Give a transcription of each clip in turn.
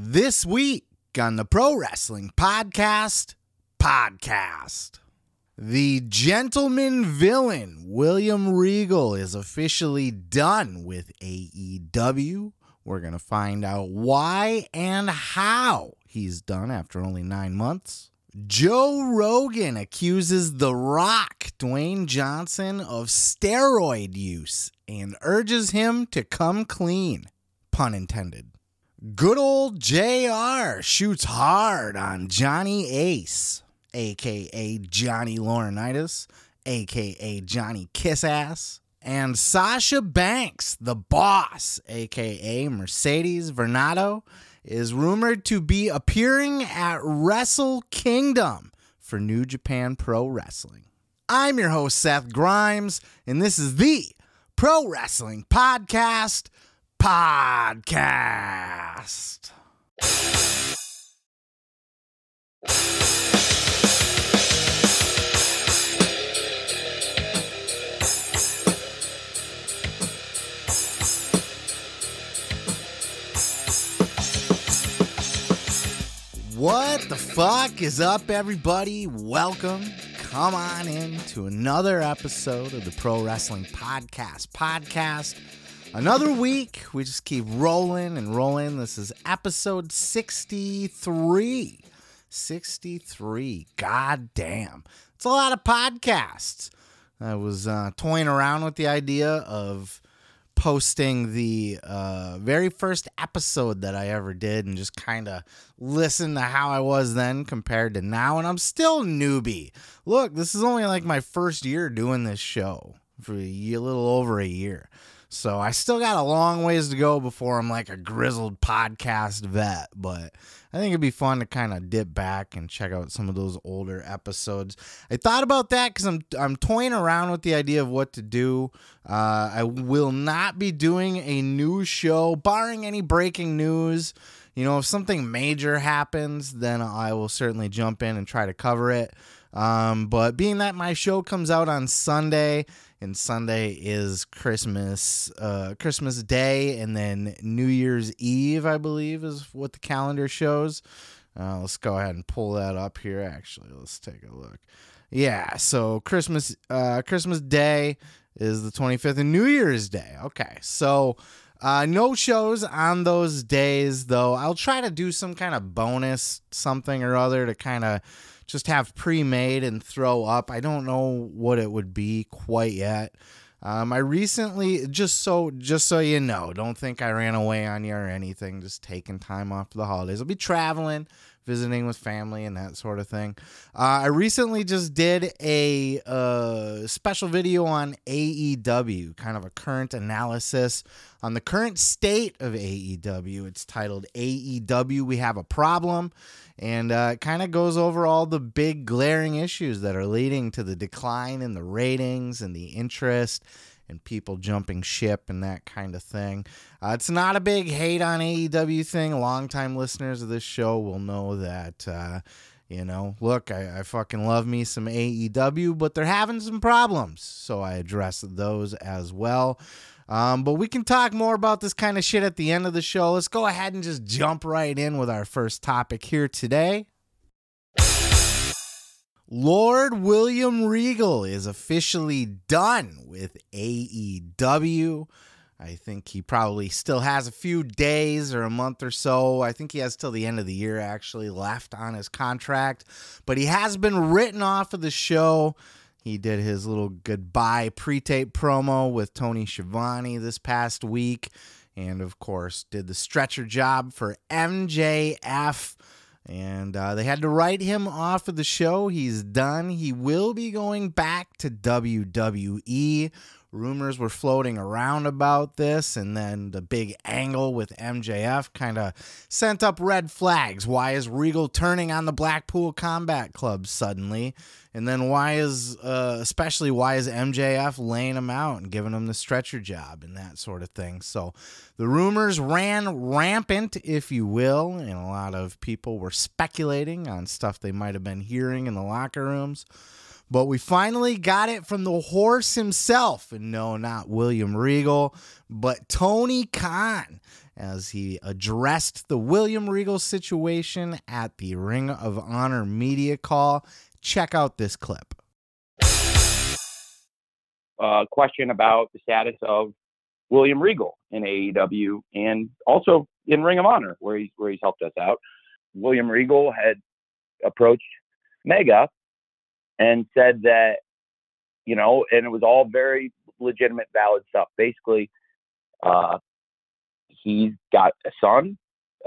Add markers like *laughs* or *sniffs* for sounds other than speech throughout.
This week on the Pro Wrestling Podcast, podcast. The gentleman villain, William Regal, is officially done with AEW. We're going to find out why and how he's done after only nine months. Joe Rogan accuses The Rock, Dwayne Johnson, of steroid use and urges him to come clean. Pun intended. Good old JR shoots hard on Johnny Ace, aka Johnny Laurinaitis, aka Johnny Kissass, and Sasha Banks, the boss, aka Mercedes Varnado, is rumored to be appearing at Wrestle Kingdom for New Japan Pro Wrestling. I'm your host, Seth Grimes, and this is the Pro Wrestling Podcast Podcast. What the fuck is up, everybody? Welcome. Come on in to another episode of the Pro Wrestling Podcast. Podcast. Another week. We just keep rolling and rolling. This is episode 63. 63. God damn. It's a lot of podcasts. I was uh, toying around with the idea of posting the uh, very first episode that I ever did and just kind of listen to how I was then compared to now. And I'm still newbie. Look, this is only like my first year doing this show for a little over a year. So I still got a long ways to go before I'm like a grizzled podcast vet, but I think it'd be fun to kind of dip back and check out some of those older episodes. I thought about that because I'm I'm toying around with the idea of what to do. Uh, I will not be doing a new show, barring any breaking news. You know, if something major happens, then I will certainly jump in and try to cover it. Um, but being that my show comes out on Sunday, and Sunday is Christmas, uh, Christmas Day, and then New Year's Eve, I believe, is what the calendar shows. Uh, let's go ahead and pull that up here. Actually, let's take a look. Yeah, so Christmas, uh, Christmas Day is the 25th, and New Year's Day. Okay, so. Uh, no shows on those days, though. I'll try to do some kind of bonus something or other to kind of just have pre-made and throw up. I don't know what it would be quite yet. Um, I recently just so just so you know, don't think I ran away on you or anything. Just taking time off for the holidays. I'll be traveling, visiting with family and that sort of thing. Uh, I recently just did a uh, special video on AEW, kind of a current analysis on the current state of AEW. It's titled AEW We Have a Problem. And uh, kind of goes over all the big glaring issues that are leading to the decline in the ratings and the interest and people jumping ship and that kind of thing. Uh, it's not a big hate on AEW thing. Longtime listeners of this show will know that. Uh, you know, look, I, I fucking love me some AEW, but they're having some problems. So I address those as well. Um, but we can talk more about this kind of shit at the end of the show. Let's go ahead and just jump right in with our first topic here today. Lord William Regal is officially done with AEW. I think he probably still has a few days or a month or so. I think he has till the end of the year actually left on his contract, but he has been written off of the show. He did his little goodbye pre tape promo with Tony Schiavone this past week. And of course, did the stretcher job for MJF. And uh, they had to write him off of the show. He's done. He will be going back to WWE. Rumors were floating around about this, and then the big angle with MJF kind of sent up red flags. Why is Regal turning on the Blackpool Combat Club suddenly? And then why is, uh, especially why is MJF laying him out and giving him the stretcher job and that sort of thing? So the rumors ran rampant, if you will, and a lot of people were speculating on stuff they might have been hearing in the locker rooms. But we finally got it from the horse himself. And no, not William Regal, but Tony Khan. as he addressed the William Regal situation at the Ring of Honor media call. Check out this clip. Uh, question about the status of William Regal in AEW and also in Ring of Honor, where he's where he's helped us out. William Regal had approached Mega and said that, you know, and it was all very legitimate, valid stuff. Basically, uh, he's got a son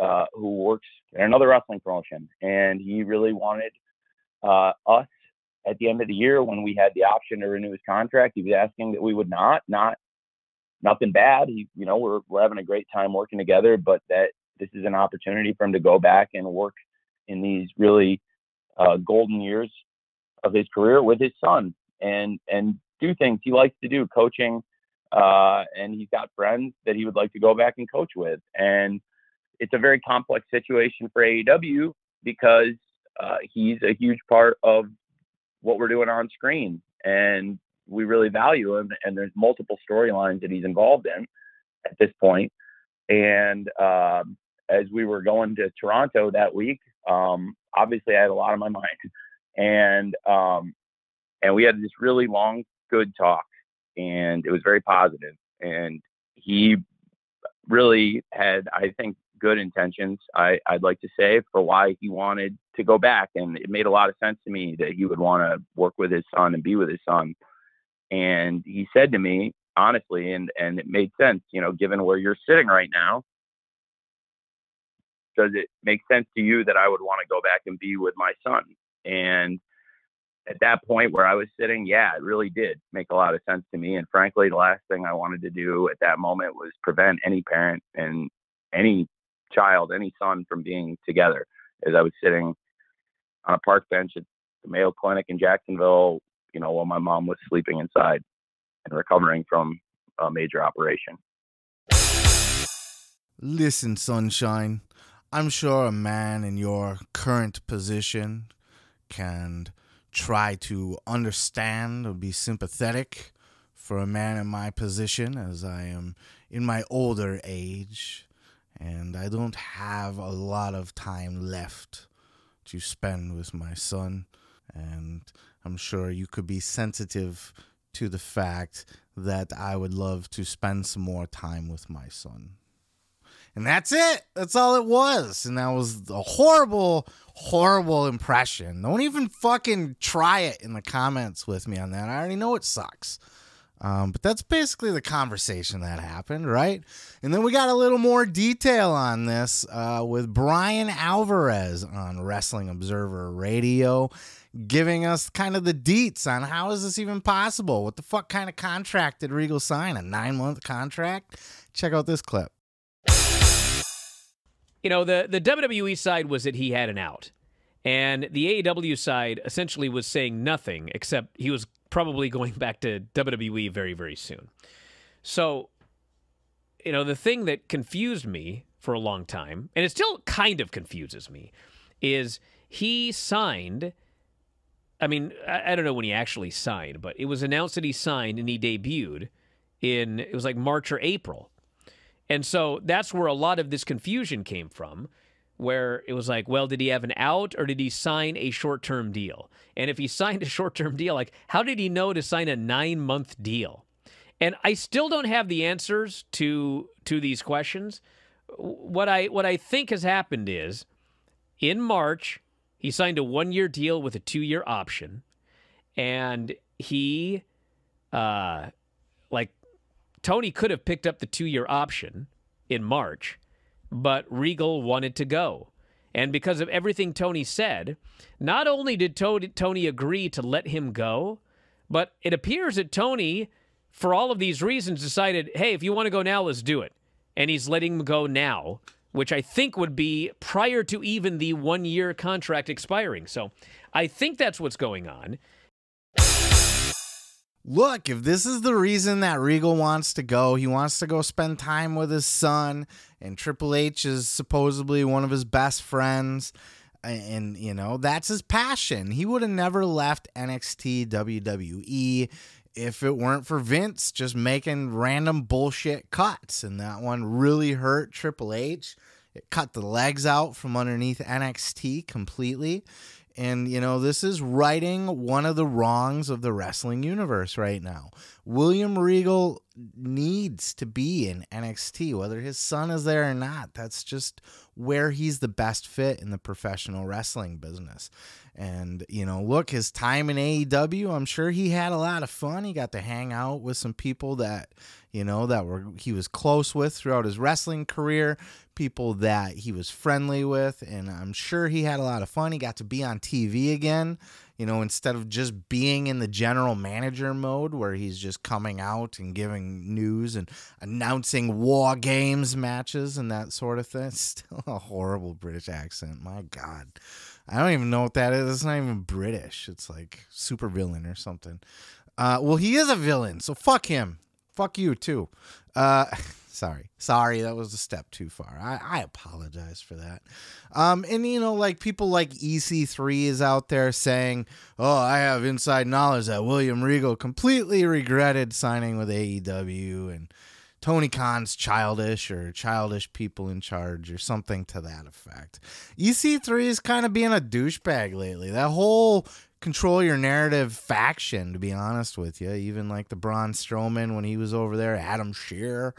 uh, who works in another wrestling promotion, and he really wanted uh, us at the end of the year when we had the option to renew his contract. He was asking that we would not, not nothing bad. He, you know, we're we're having a great time working together, but that this is an opportunity for him to go back and work in these really uh, golden years of his career with his son and and do things he likes to do, coaching, uh, and he's got friends that he would like to go back and coach with. And it's a very complex situation for AEW because uh, he's a huge part of what we're doing on screen, and we really value him. And there's multiple storylines that he's involved in at this point. And um, as we were going to Toronto that week, um, obviously I had a lot on my mind, and um, and we had this really long, good talk, and it was very positive. And he really had, I think, good intentions. I, I'd like to say for why he wanted to go back, and it made a lot of sense to me that he would want to work with his son and be with his son. And he said to me, honestly, and and it made sense, you know, given where you're sitting right now, does it make sense to you that I would want to go back and be with my son? And at that point where I was sitting, yeah, it really did make a lot of sense to me. And frankly, the last thing I wanted to do at that moment was prevent any parent and any child, any son from being together as I was sitting on a park bench at the Mayo Clinic in Jacksonville, you know, while my mom was sleeping inside and recovering from a major operation. Listen, sunshine, I'm sure a man in your current position can try to understand or be sympathetic for a man in my position as I am in my older age and I don't have a lot of time left to spend with my son. And I'm sure you could be sensitive to the fact that I would love to spend some more time with my son. And that's it. That's all it was. And that was a horrible, horrible impression. Don't even fucking try it in the comments with me on that. I already know it sucks. Um, but that's basically the conversation that happened, right? And then we got a little more detail on this uh, with Bryan Alvarez on Wrestling Observer Radio, giving us kind of the deets on how is this even possible? What the fuck kind of contract did Regal sign? A nine month contract? Check out this clip. You know, the, the WWE side was that he had an out. And the AEW side essentially was saying nothing except he was probably going back to WWE very, very soon. So, you know, the thing that confused me for a long time, and it still kind of confuses me, is he signed. I mean, I, I don't know when he actually signed, but it was announced that he signed and he debuted in, it was like March or April. And so that's where a lot of this confusion came from where it was like, well, did he have an out or did he sign a short term deal? And if he *laughs* signed a short term deal, like, how did he know to sign a nine month deal? And I still don't have the answers to to these questions. What I what I think has happened is in March, he signed a one year deal with a two year option. And he uh Tony could have picked up the two year option in March but Regal wanted to go. And because of everything Tony said, not only did Tony agree to let him go, but it appears that Tony, for all of these reasons, decided, hey, if you want to go now, let's do it. And he's letting him go now, which I think would be prior to even the one year contract expiring. So I think that's what's going on look, if this is the reason that Regal wants to go, he wants to go spend time with his son, and Triple H is supposedly one of his best friends. And, you know, that's his passion. He would have never left NXT WWE if it weren't for Vince just making random bullshit cuts. And that one really hurt Triple H. It cut the legs out from underneath NXT completely. And, you know, this is righting one of the wrongs of the wrestling universe right now. William Regal needs to be in NXT, whether his son is there or not. That's just where he's the best fit in the professional wrestling business. And, you know, look, his time in AEW, I'm sure he had a lot of fun. He got to hang out with some people that, you know, that were he was close with throughout his wrestling career, people that he was friendly with, and I'm sure he had a lot of fun. He got to be on TV again, you know, instead of just being in the general manager mode where he's just coming out and giving news and announcing war games matches and that sort of thing. *laughs* Still a horrible British accent. My God. I don't even know what that is. It's not even British. It's like super villain or something. Uh, well, he is a villain, so fuck him. Fuck you too. Uh, *laughs* sorry, sorry, that was a step too far. I, I apologize for that. Um, and you know, like people like EC3 is out there saying, "Oh, I have inside knowledge that William Regal completely regretted signing with AEW and." Tony Khan's childish or childish people in charge or something to that effect. EC3 is kind of being a douchebag lately. That whole control your narrative faction, to be honest with you, even like the Braun Strowman when he was over there, Adam Scherr.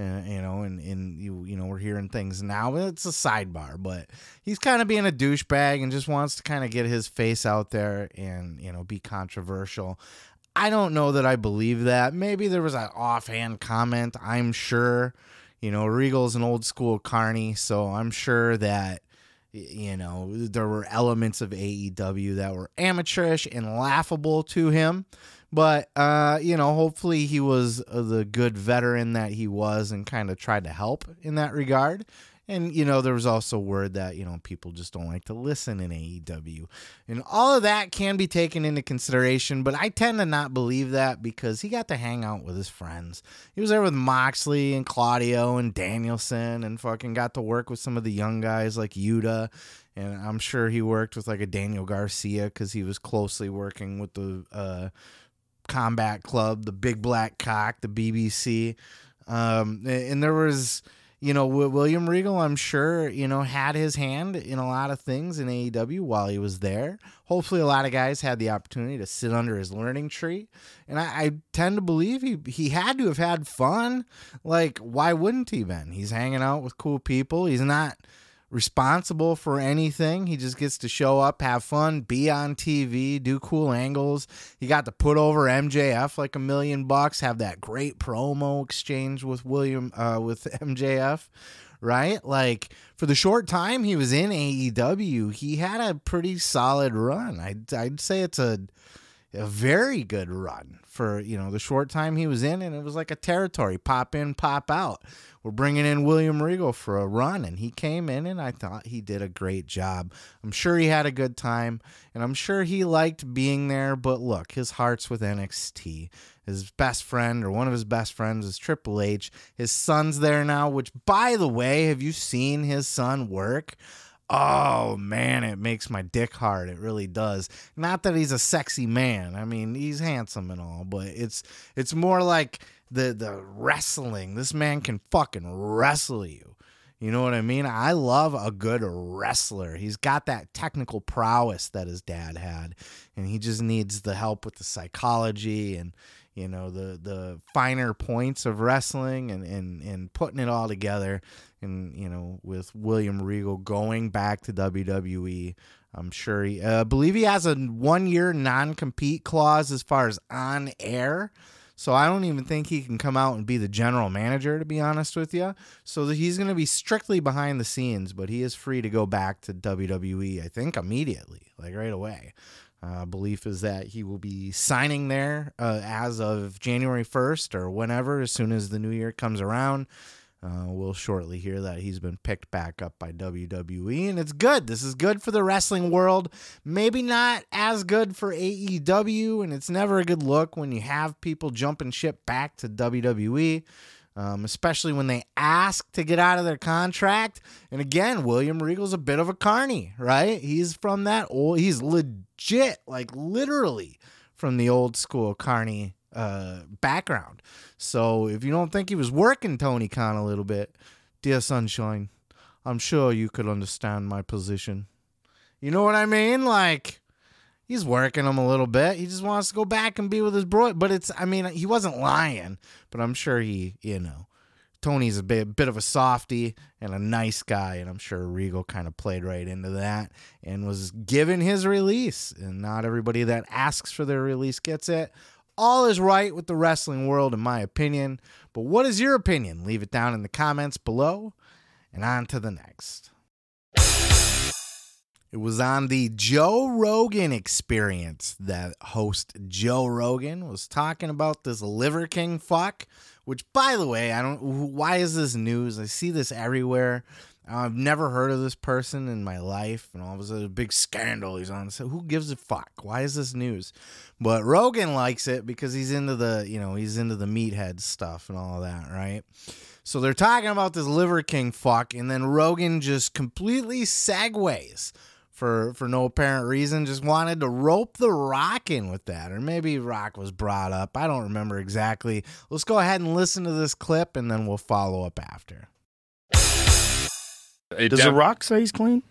Uh, you know, and, and you you know we're hearing things now. It's a sidebar, but he's kind of being a douchebag and just wants to kind of get his face out there and you know be controversial. I don't know that I believe that. Maybe there was an offhand comment. I'm sure, you know, Regal's an old school carny, so I'm sure that you know there were elements of AEW that were amateurish and laughable to him. But uh, you know, hopefully he was the good veteran that he was and kind of tried to help in that regard. And, you know, there was also word that, you know, people just don't like to listen in AEW. And all of that can be taken into consideration, but I tend to not believe that because he got to hang out with his friends. He was there with Moxley and Claudio and Danielson and fucking got to work with some of the young guys like Yuta. And I'm sure he worked with like a Daniel Garcia because he was closely working with the uh, Combat Club, the Big Black Cock, the BBC. Um, and there was you know, William Regal, I'm sure, you know, had his hand in a lot of things in AEW while he was there. Hopefully, a lot of guys had the opportunity to sit under his learning tree. And I, I tend to believe he, he had to have had fun. Like, why wouldn't he, Ben? He's hanging out with cool people. He's not responsible for anything. He just gets to show up, have fun, be on TV, do cool angles. He got to put over MJF like a million bucks, have that great promo exchange with William uh, with *laughs* MJF, right? Like for the short time he was in AEW, he had a pretty solid run. I'd I'd say it's a a very good run for you know the short time he was in and it was like a territory pop in pop out we're bringing in William Regal for a run. And he came in and I thought he did a great job. I'm sure he had a good time and I'm sure he liked being there. But look, his heart's with NXT. His best friend or one of his best friends is Triple H. His son's there now, which, by the way, have you seen his son work? Oh man, it makes my dick hard. It really does. Not that he's a sexy man. I mean, he's handsome and all, but it's it's more like the the wrestling. This man can fucking wrestle you. You know what I mean? I love a good wrestler. He's got that technical prowess that his dad had, and he just needs the help with the psychology and you know the the finer points of wrestling and and and putting it all together. And you know, with William Regal going back to WWE, I'm sure he, uh, believe he has a one year non compete clause as far as on air. So I don't even think he can come out and be the general manager, to be honest with you. So he's going to be strictly behind the scenes, but he is free to go back to WWE, I think, immediately, like right away. Uh, belief is that he will be signing there uh, as of January 1st or whenever, as soon as the new year comes around. Uh, we'll shortly hear that he's been picked back up by WWE, and it's good. This is good for the wrestling world. Maybe not as good for AEW, and it's never a good look when you have people jumping ship back to WWE, um, especially when they ask to get out of their contract. And again, William Regal's a bit of a carny, right? He's from that old, he's legit, like literally from the old school carny uh, background. So if you don't think he was working Tony Khan a little bit, dear sunshine, I'm sure you could understand my position. You know what I mean? Like he's working him a little bit. He just wants to go back and be with his bro. But it's, I mean, he wasn't lying, but I'm sure he, you know, Tony's a bit, bit of a softy and a nice guy, and I'm sure Regal kind of played right into that and was given his release. And not everybody that asks for their release gets it. All is right with the wrestling world, in my opinion. But what is your opinion? Leave it down in the comments below. And on to the next. It was on the Joe Rogan experience that host Joe Rogan was talking about this Liver King fuck, which by the way, I don't why is this news? I see this everywhere. I've never heard of this person in my life, and all of a sudden, a big scandal he's on. So who gives a fuck? Why is this news? But Rogan likes it because he's into the, you know, he's into the meathead stuff and all of that, right? So they're talking about this Liver King fuck, and then Rogan just completely segues for for no apparent reason. Just wanted to rope the Rock in with that, or maybe Rock was brought up. I don't remember exactly. Let's go ahead and listen to this clip, and then we'll follow up after. It Does def- The Rock say he's clean?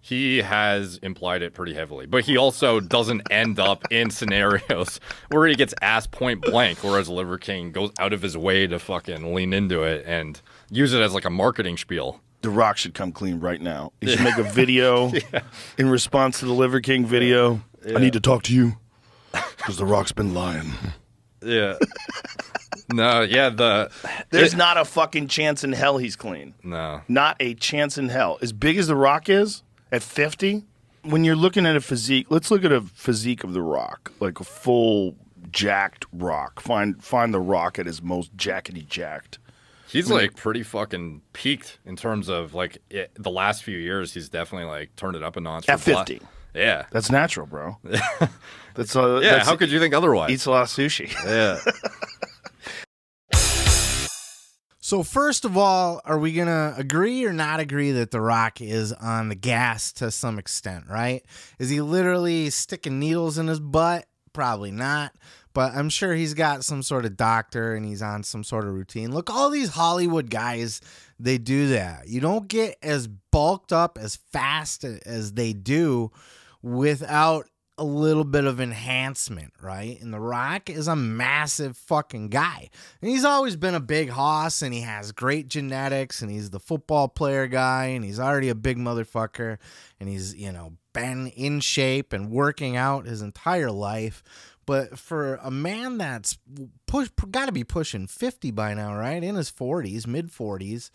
he has implied it pretty heavily, but he also doesn't end up in scenarios *laughs* where he gets asked point blank, whereas Liver King goes out of his way to fucking lean into it and use it as like a marketing spiel. The Rock should come clean right now. He should make a video *laughs* in response to the Liver King video. I need to talk to you because The Rock's been lying. Yeah. No, yeah, the There's it- not a fucking chance in hell he's clean. no. Not a chance in hell. As big as The Rock is at 50, when you're looking at a physique, let's look at a physique of The Rock, like a full jacked Rock. Find find The Rock at his most jackety jacked. He's like pretty fucking peaked in terms of like it, the last few years. He's definitely like turned it up a notch. At 50. Yeah. That's natural, bro. *laughs* that's uh, Yeah. that's, how could you think otherwise? eats a lot of sushi. yeah. *laughs* So first of all, are we gonna agree or not agree that The Rock is on the gas to some extent? Right? Is he literally sticking needles in his butt? Probably not. But I'm sure he's got some sort of doctor and he's on some sort of routine. Look, all these Hollywood guys, they do that. You don't get as bulked up as fast as they do without a little bit of enhancement, right? And The Rock is a massive fucking guy. And he's always been a big hoss and he has great genetics and he's the football player guy and he's already a big motherfucker and he's, you know, been in shape and working out his entire life. But for a man that's push got to be pushing 50 by now, right? In his 40s, mid 40s,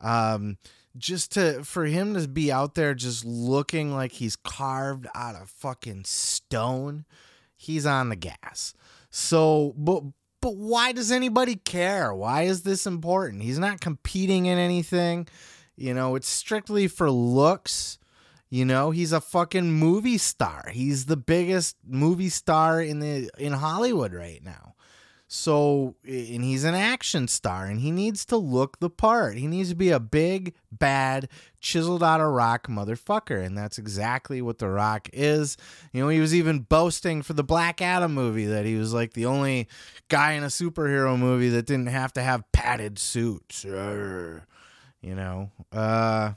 um just to for him to be out there just looking like he's carved out of fucking stone, he's on the gas. So, but but why does anybody care? Why is this important? He's not competing in anything. You know, it's strictly for looks. You know, he's a fucking movie star. He's the biggest movie star in the in Hollywood right now. So, and he's an action star and he needs to look the part. He needs to be a big, bad, chiseled out of rock motherfucker. And that's exactly what The Rock is. You know, he was even boasting for the Black Adam movie that he was like the only guy in a superhero movie that didn't have to have padded suits. You know, uh,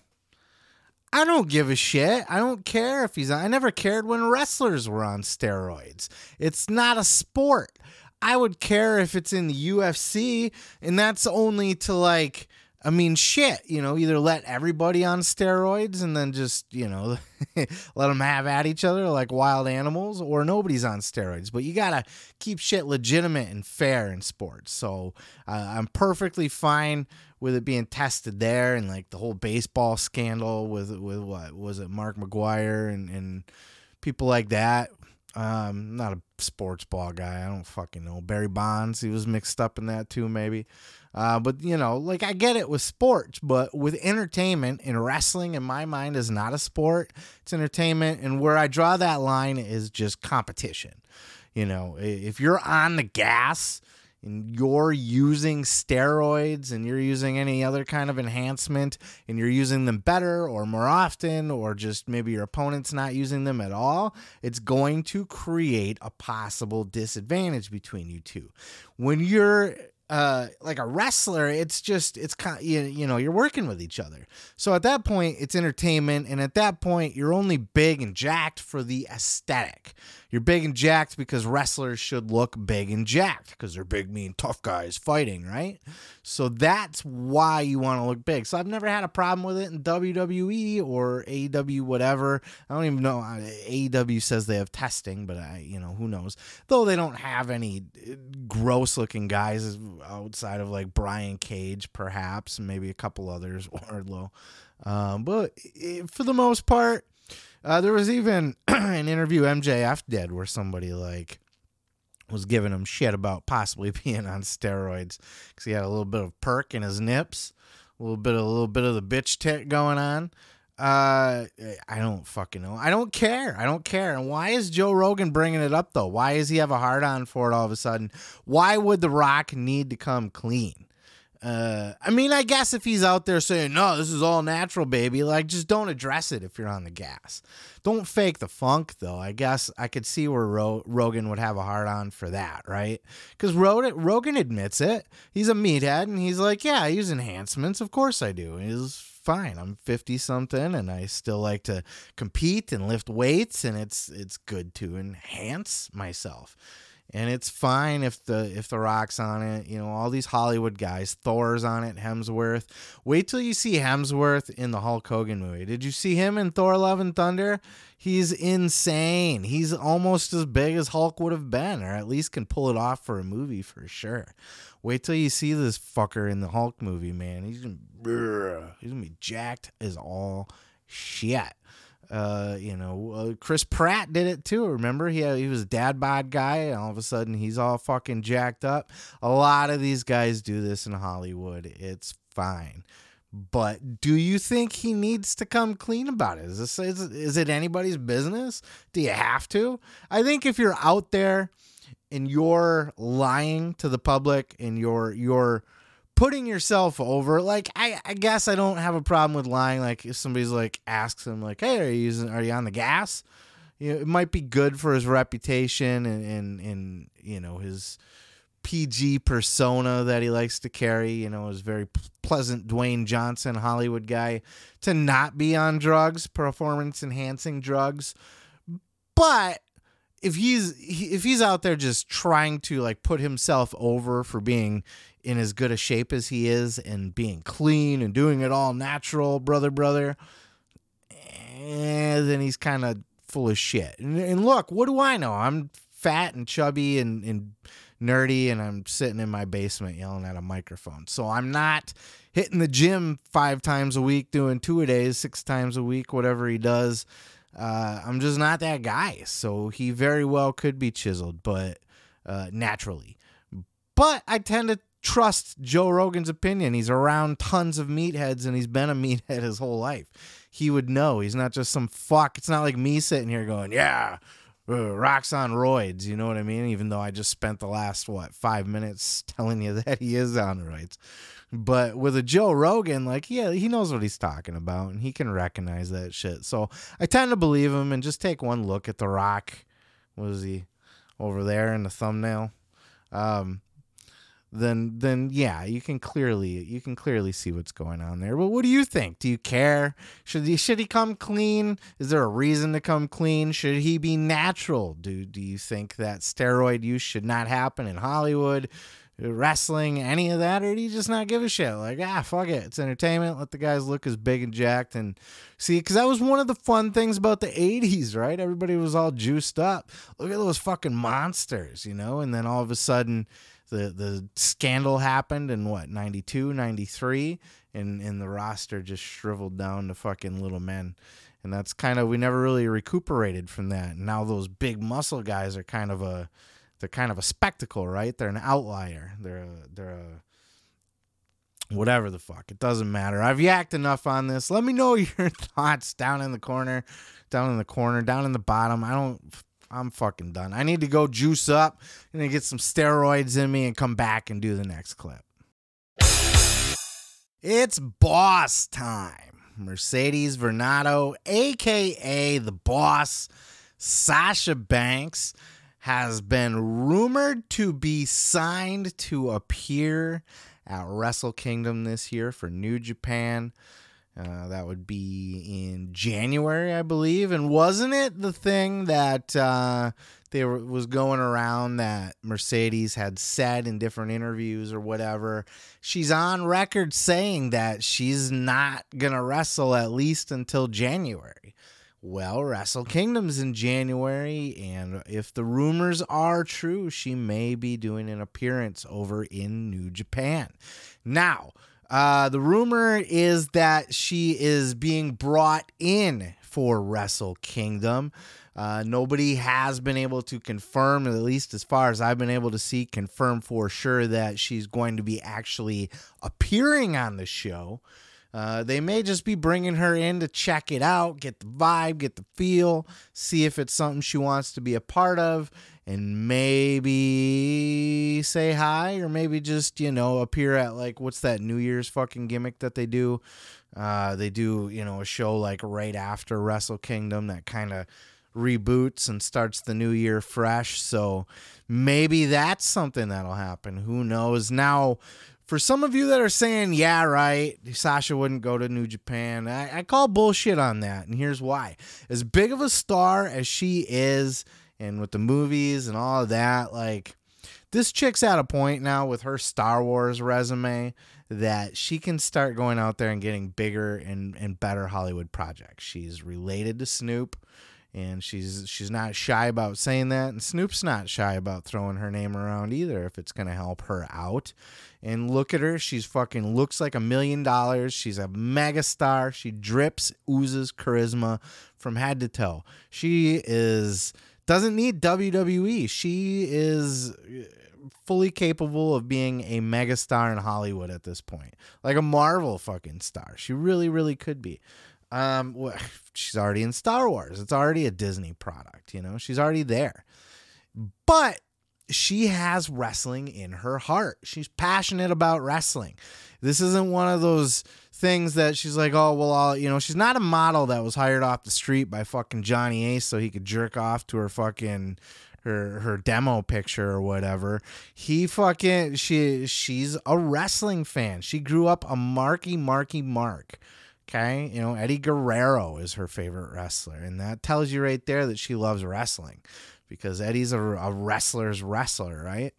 I don't give a shit. I don't care if he's. I never cared when wrestlers were on steroids. It's not a sport. I would care if it's in the UFC, and that's only to like. I mean, shit. You know, either let everybody on steroids and then just you know *laughs* let them have at each other like wild animals, or nobody's on steroids. But you gotta keep shit legitimate and fair in sports. So uh, I'm perfectly fine with it being tested there and like the whole baseball scandal with with what was it Mark McGwire and and people like that. Um, not a sports ball guy. I don't fucking know. Barry Bonds, he was mixed up in that too, maybe. Uh, but you know, like I get it with sports, but with entertainment and wrestling, in my mind, is not a sport. It's entertainment, and where I draw that line is just competition. You know, if you're on the gas and you're using steroids and you're using any other kind of enhancement and you're using them better or more often or just maybe your opponent's not using them at all, it's going to create a possible disadvantage between you two. When you're uh like a wrestler it's just it's kind you, you know you're working with each other so at that point it's entertainment and at that point you're only big and jacked for the aesthetic you're big and jacked because wrestlers should look big and jacked because they're big, mean, tough guys fighting, right? So that's why you want to look big. So I've never had a problem with it in WWE or AEW, whatever. I don't even know. AEW says they have testing, but I, you know, who knows? Though they don't have any uh, gross looking guys outside of like Brian Cage, perhaps, maybe a couple others, *laughs* Wardlow. Um, but eh, for the most part, uh, there was even *clears throat* an interview MJF did where somebody like was giving him shit about possibly *laughs* being on steroids because he had a little bit of perk in his nips, a little bit, of, a little bit of the bitch tit going on. Uh, I don't fucking know. I don't care. I don't care. And why is Joe Rogan bringing it up though? Why does he have a hard on for it all of a sudden? Why would The Rock need to come clean? Uh, I mean, I guess if he's out there saying, no, this is all natural, baby, like just don't address it if you're on the gas. Don't fake the funk, though. I guess I could see where Ro- Rogan would have a hard on for that, right? Because Rogan admits it. He's a meathead and he's like, yeah, I use enhancements. Of course I do. He's fine. I'm 50 something and I still like to compete and lift weights and it's it's good to enhance myself and it's fine if the if the rock's on it you know all these hollywood guys thor's on it hemsworth. Wait till you see hemsworth in the hulk hogan movie. Did you see him in thor love and thunder? He's insane. He's almost as big as hulk would have been or at least can pull it off for a movie for sure. Wait till you see this fucker in the hulk movie man. He's gonna, he's gonna be jacked as all shit uh, you know, uh, Chris Pratt did it too. Remember, he had, he was a dad bod guy, and all of a sudden he's all fucking jacked up. A lot of these guys do this in Hollywood. It's fine. But do you think he needs to come clean about it? Is this is, is it anybody's business? Do you have to? I think if you're out there and you're lying to the public and you're you're putting yourself over like I, I guess i don't have a problem with lying like if somebody's like asks him like hey are you using are you on the gas? You know, it might be good for his reputation and, and and you know his pg persona that he likes to carry you know his very pleasant dwayne johnson hollywood guy to not be on drugs performance enhancing drugs. But if he's if he's out there just trying to like put himself over for being in as good a shape as he is and being clean and doing it all natural, brother, brother, and then he's kind of full of shit. And, and, look, what do I know? I'm fat and chubby and, and nerdy, and I'm sitting in my basement yelling at a microphone. So I'm not hitting the gym five times a week, doing two a days, six times a week, whatever he does. Uh, I'm just not that guy. So he very well could be chiseled, but uh, naturally. But I tend to trust Joe Rogan's opinion. He's around tons of meatheads and he's been a *laughs* meathead his whole life. He would know. He's not just some fuck. It's not like me sitting here going, yeah, uh, rocks on roids. You know what I mean? Even though I just spent the last, what, five minutes *laughs* telling you that he is on roids. But with a Joe Rogan, like, yeah, he knows what he's talking about and he can recognize that shit. So I tend to believe him and just take one look at The Rock. Was he over there in the thumbnail? Um, then then yeah, you can clearly you can clearly see what's going on there. But what do you think? Do you care? Should he should he come clean? Is there a reason to come clean? Should he be natural? Do do you think that steroid use should not happen in Hollywood? Wrestling, any of that, or do you just not give a shit? Like, ah, fuck it. It's entertainment. Let the guys look as big and jacked. And see, because that was one of the fun things about the 80s, right? Everybody was all juiced up. Look at those fucking monsters, you know? And then all of a sudden, the the scandal happened in what 92 93 and and the roster just shriveled down to fucking little men. And that's kind of we never really recuperated from that. Now those big muscle guys are kind of a they're kind of a spectacle right? They're an outlier. They're a, they're a whatever the fuck. It doesn't matter. I've yacked enough on this. Let me know *laughs* your thoughts down in the corner down in the corner down in the bottom. I don't I'm fucking done. I need to go juice up and get some steroids in me and come back and do the next clip. It's boss time. Mercedes Varnado, aka the boss, Sasha Banks, has been rumored to be signed to appear at Wrestle Kingdom this year for New Japan. Uh, that would be in January, I believe. And wasn't it the thing that uh, there was going around that Mercedes had said in different interviews or whatever? She's on record saying that she's not gonna wrestle at least until January. Well, Wrestle Kingdom's in January, and if the rumors are true, she may be doing an appearance over in New Japan. Now, uh, the rumor is that she is being brought in for Wrestle Kingdom. Uh, nobody has been able to confirm, at least as far as I've been able to see, confirm for sure that she's going to be actually appearing on the show. Uh, they may just be bringing her in to check it out, get the vibe, get the feel, see if it's something she wants to be a part of, and maybe say hi, or maybe just, you know, appear at like, what's that New Year's fucking gimmick that they do? Uh, they do, you know, a show like right after Wrestle Kingdom that kind of reboots and starts the new year fresh. So maybe that's something that'll happen. Who knows? Now, for some of you that are saying, yeah, right, Sasha wouldn't go to New Japan, I, I, call bullshit on that. And here's why. As big of a star as she is, and with the movies and all of that, like, this chick's at a point now with her Star Wars resume that she can start going out there and getting bigger and, and better Hollywood projects. She's related to Snoop and she's she's not shy about saying that and Snoop's not shy about throwing her name around either if it's going to help her out. And look at her, she's fucking looks like a million dollars. She's a megastar. She drips oozes charisma from head to toe. She is doesn't need WWE. She is fully capable of being a megastar in Hollywood at this point. Like a Marvel fucking star. She really really could be. Um, *sighs* she's already in Star Wars. It's already a Disney product, you know. She's already there. But she has wrestling in her heart. She's passionate about wrestling. This isn't one of those things that she's like, oh, well, I'll, you know, she's not a model that was hired off the street by fucking Johnny Ace so he could jerk off to her fucking her her demo picture or whatever. He fucking she she's a wrestling fan. She grew up a Marky Marky Mark. Okay, you know, Eddie Guerrero is her favorite wrestler, and that tells you right there that she loves wrestling because Eddie's a, a wrestler's wrestler, right?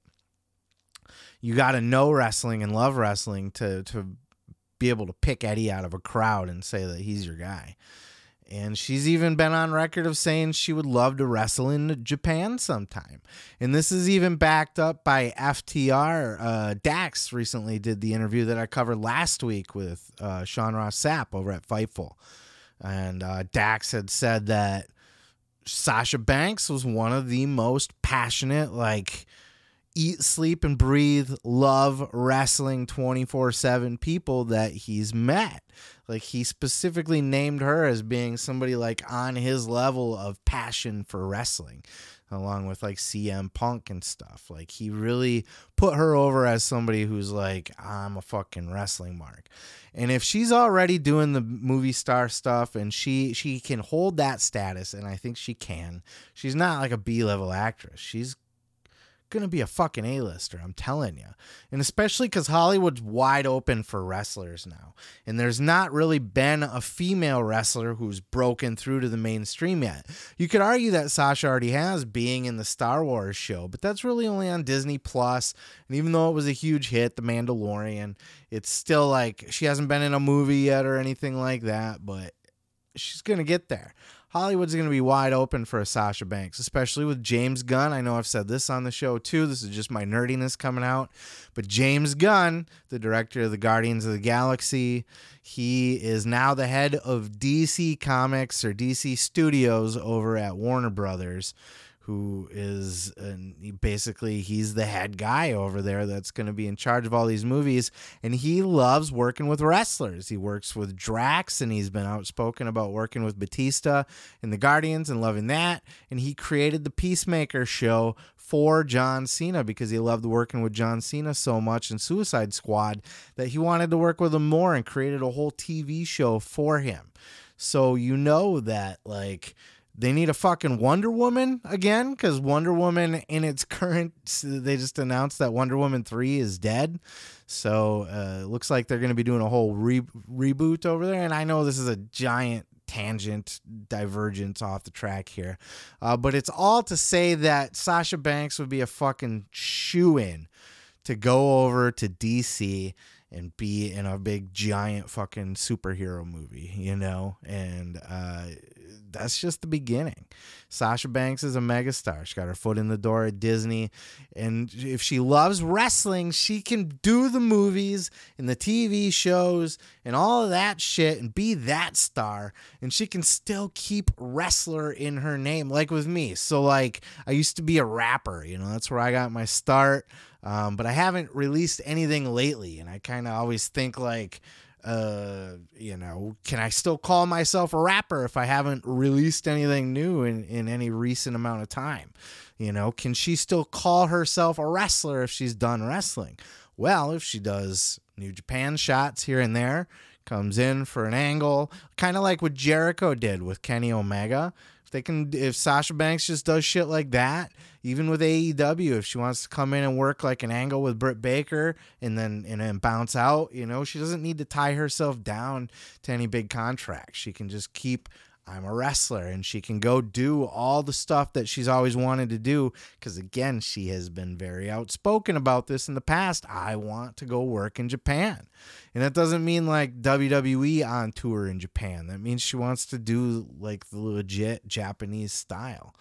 You got to know wrestling and love wrestling to to be able to pick Eddie out of a crowd and say that he's your guy. And she's even been on record of saying she would love to wrestle in Japan sometime. And this is even backed up by FTR. Uh, Dax recently did the interview that I covered last week with uh, Sean Ross Sapp over at Fightful. And uh, Dax had said that Sasha Banks was one of the most passionate, like, eat, sleep, and breathe, love wrestling 24 7 people that he's met. Like, he specifically named her as being somebody like on his level of passion for wrestling, along with like CM Punk and stuff. Like, he really put her over as somebody who's like, I'm a fucking wrestling mark. And if she's already doing the movie star stuff and she she can hold that status and I think she can. She's not like a B-level actress. She's to be a fucking A-lister, I'm telling you. And especially cuz Hollywood's wide open for wrestlers now. And there's not really been a female wrestler who's broken through to the mainstream yet. You could argue that Sasha already has being in the Star Wars show, but that's really only on Disney Plus. And even though it was a huge hit, The Mandalorian, it's still like she hasn't been in a movie yet or anything like that, but she's to get there. Hollywood's going to be wide open for a Sasha Banks, especially with James Gunn. I know I've said this on the show too. This is just my nerdiness coming out. But James Gunn, the director of the Guardians of the Galaxy, he is now the head of DC Comics or DC Studios over at Warner Brothers who is uh, basically he's the head guy over there that's going to be in charge of all these movies and he loves working with wrestlers. He works with drax and he's been outspoken about working with batista in the guardians and loving that and he created the peacemaker show for john cena because he loved working with john cena so much in suicide squad that he wanted to work with him more and created a whole tv show for him. So you know that like they need a fucking Wonder Woman again because Wonder Woman in its current they just announced that Wonder Woman 3 is dead. So uh, looks like they're going to be doing a whole re- reboot over there. And I know this is a giant tangent divergence off the track here. Uh, but it's all to say that Sasha Banks would be a fucking shoe in to go over to DC and be in a big giant fucking superhero movie, you know? And uh, that's just the beginning. Sasha Banks is a megastar. She got her foot in the door at Disney. And if she loves wrestling, she can do the movies and the TV shows and all of that shit and be that star. And she can still keep wrestler in her name, like with me. So, like, I used to be a rapper, you know, that's where I got my start. Um, but I haven't released anything lately. And I kind of always think, like, uh, you know, can I still call myself a rapper if I haven't released anything new in, in any recent amount of time? You know, can she still call herself a wrestler if she's done wrestling? Well, if she does New Japan shots here and there, comes in for an angle, kind of like what Jericho did with Kenny Omega. If they can, if Sasha Banks just does shit like that, even with AEW, if she wants to come in and work like an angle with Britt Baker and then and then bounce out, you know, she doesn't need to tie herself down to any big contract. She can just keep I'm a wrestler and she can go do all the stuff that she's always wanted to do because again she has been very outspoken about this in the past I want to go work in Japan and that doesn't mean like WWE on tour in Japan that means she wants to do like the legit Japanese style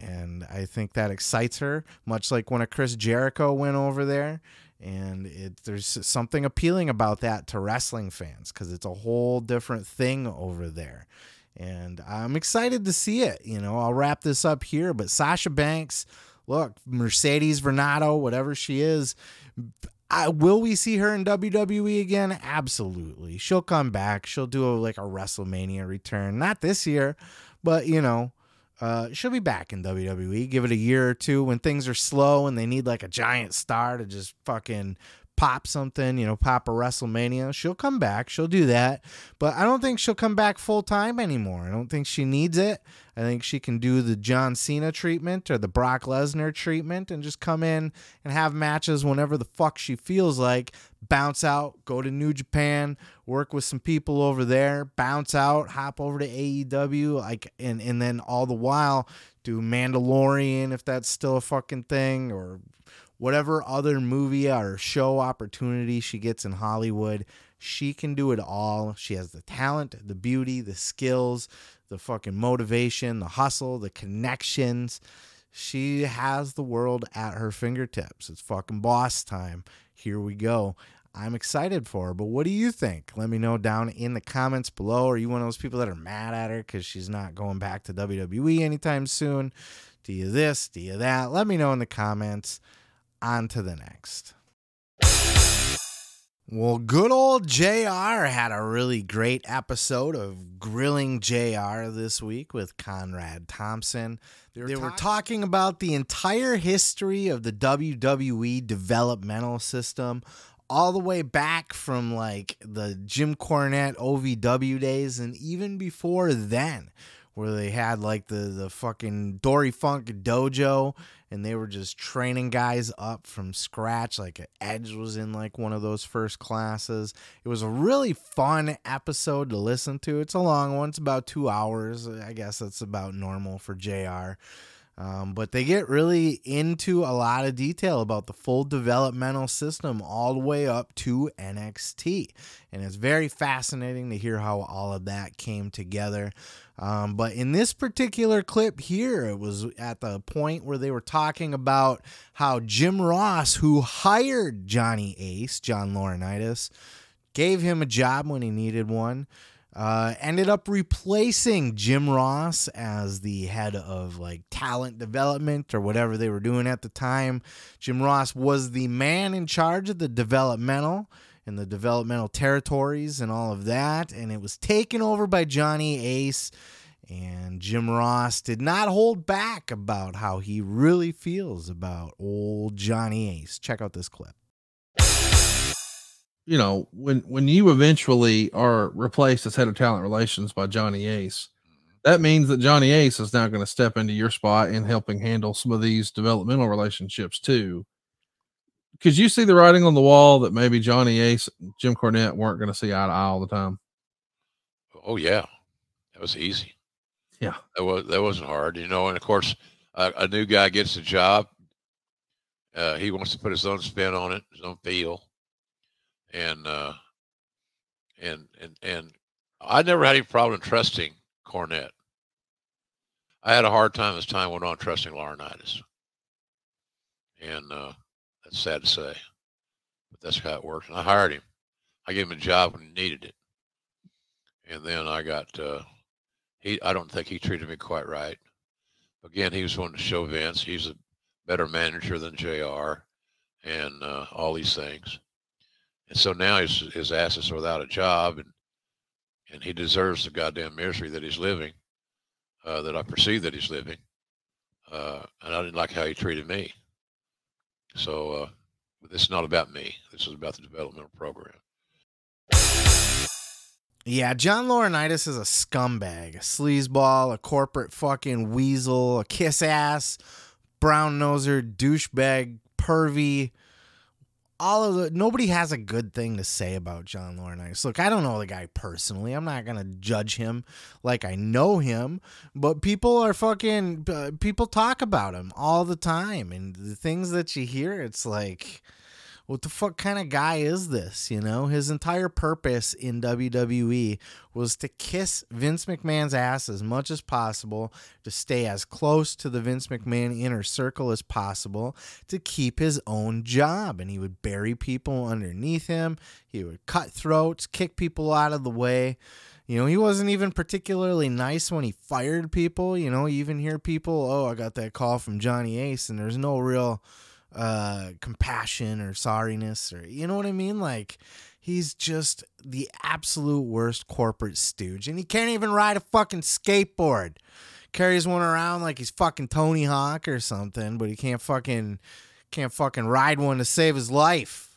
and I think that excites her, much like when a Chris Jericho went over there. And it, there's something appealing about that to wrestling fans because it's a whole different thing over there. And I'm excited to see it. You know, I'll wrap this up here, but Sasha Banks, look, Mercedes Varnado, whatever she is, I, will we see her in WWE again? Absolutely. She'll come back. She'll do a, like a WrestleMania return. Not this year, but you know, uh, she'll be back in WWE. Give it a year or two when things are slow and they need like a giant star to just fucking pop something, you know, pop a WrestleMania. She'll come back. She'll do that. But I don't think she'll come back full time anymore. I don't think she needs it. I think she can do the John Cena treatment or the Brock Lesnar treatment and just come in and have matches whenever the fuck she feels like. Bounce out, go to New Japan, work with some people over there, bounce out, hop over to AEW, like and and then all the while do Mandalorian if that's still a fucking thing or whatever other movie or show opportunity she gets in Hollywood, she can do it all. She has the talent, the beauty, the skills, the fucking motivation, the hustle, the connections. She has the world at her fingertips. It's fucking boss time. Here we go. I'm excited for her, but what do you think? Let me know down in the comments below. Are you one of those people that are mad at her because she's not going back to WWE anytime soon? Do you this? Do you that? Let me know in the comments. On to the next. Well, good old JR had a really great episode of Grilling JR this week with Conrad Thompson. They were, they were talking about the entire history of the WWE developmental system, all the way back from like the Jim Cornette OVW days and even before then, where they had like the, the fucking Dory Funk dojo and they were just training guys up from scratch. Like Edge was in like one of those first classes. It was a really fun episode to listen to. It's a long one. It's about two hours. I guess that's about normal for JR. Um, but they get really into a lot of detail about the full developmental system all the way up to NXT. And it's very fascinating to hear how all of that came together. Um, but in this particular clip here, it was at the point where they were talking about how Jim Ross, who hired Johnny Ace, John Laurinaitis, gave him a job when he needed one. uh, ended up replacing Jim Ross as the head of like talent development or whatever they were doing at the time. Jim Ross was the man in charge of the developmental and the developmental territories and all of that, and it was taken over by Johnny Ace. And Jim Ross did not hold back about how he really feels about old Johnny Ace. Check out this clip you know, when when you eventually are replaced as head of talent relations by Johnny Ace, that means that Johnny Ace is now going to step into your spot in helping handle some of these developmental relationships too. Could you see the writing on the wall that maybe Johnny Ace, Jim Cornette weren't going to see eye to eye all the time? Oh yeah, that was easy. Yeah, that was that wasn't hard, you know. And of course, a, a new guy gets a job. Uh, he wants to put his own spin on it, his own feel and uh, and and and I never had any problem trusting Cornette. I had a hard time as time went on trusting Laurinaitis, and uh, that's sad to say, but that's how it worked. And I hired him. I gave him a job when he needed it, and then I got. Uh, he, I don't think he treated me quite right. Again, he was wanting to show Vince he's a better manager than Jr. and uh, all these things. And so now his his ass is without a job, and and he deserves the goddamn misery that he's living, uh, that I perceive that he's living. Uh, and I didn't like how he treated me. So uh, this is not about me. This is about the developmental program. Yeah, John Laurinaitis is a scumbag, a sleazeball, a corporate fucking weasel, a kiss ass, brown noser, douchebag, pervy, all of the nobody has a good thing to say about John Laurinaitis. Look, I don't know the guy personally. I'm not gonna judge him like I know him, but people are fucking uh, people talk about him all the time, and the things that you hear, it's like what the fuck kind of guy is this? You know, his entire purpose in WWE was to kiss Vince McMahon's ass as much as possible, to stay as close to the Vince McMahon inner circle as possible, to keep his own job. And he would bury people underneath him, he would cut throats, kick people out of the way. You know, he wasn't even particularly nice when he fired people. You know, you even hear people, oh, I got that call from Johnny Ace, and there's no real uh compassion or sorriness or you know what I mean? Like he's just the absolute worst corporate stooge. And he can't even ride a fucking skateboard. Carries one around like he's fucking Tony Hawk or something but he can't fucking can't fucking ride one to save his life.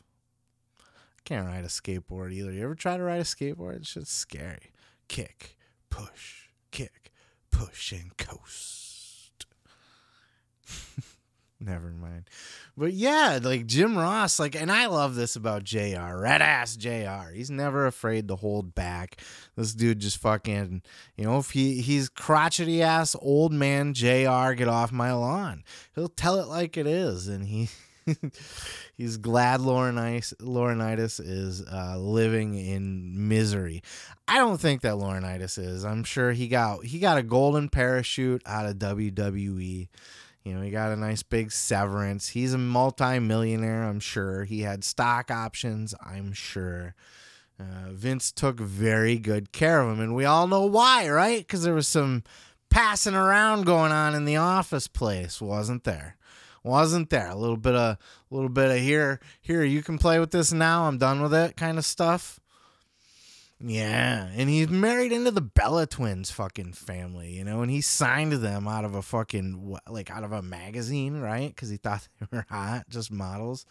Can't ride a skateboard either. You ever try to ride a skateboard? It's just scary. Kick push kick push and coast *laughs* never mind but yeah, like Jim Ross, like, and I love this about JR, red ass JR. He's never afraid to hold back. This dude just fucking, you know, if he he's crotchety ass old man JR, get off my lawn. He'll tell it like it is, and he. *laughs* he's glad Laurinaitis, is uh, living in misery. I don't think that Laurinaitis is. I'm sure he got he got a golden parachute out of WWE. You know, he got a nice big severance. He's a multi-millionaire, I'm sure. He had stock options, I'm sure. Uh, Vince took very good care of him, and we all know why, right? Because there was some passing around going on in the office place, wasn't there? Wasn't there a little bit of, a little bit of here, here you can play with this now. I'm done with it, kind of stuff. Yeah, and he's married into the Bella twins fucking family, you know, and he signed them out of a fucking like out of a magazine, right? Cuz he thought *laughs* they were hot, just models.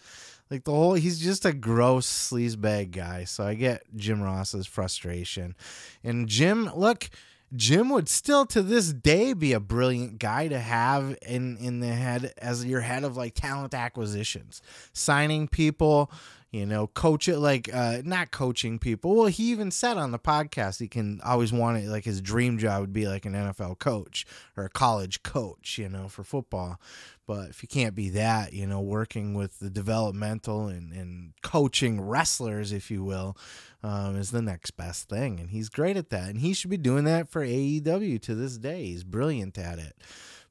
Like the whole he's just a gross sleazebag guy. So I get Jim Ross's frustration. And Jim, look, Jim would still to this day be a brilliant guy to have in in the head as your head of like talent acquisitions, signing people, you know, coach it like uh, not coaching people. Well, he even said on the podcast he can always want it like his dream job would be like an NFL coach or a college coach, you know, for football. But if you can't be that, you know, working with the developmental and, and coaching wrestlers, if you will, um, is the next best thing. And he's great at that. And he should be doing that for AEW to this day. He's brilliant at it.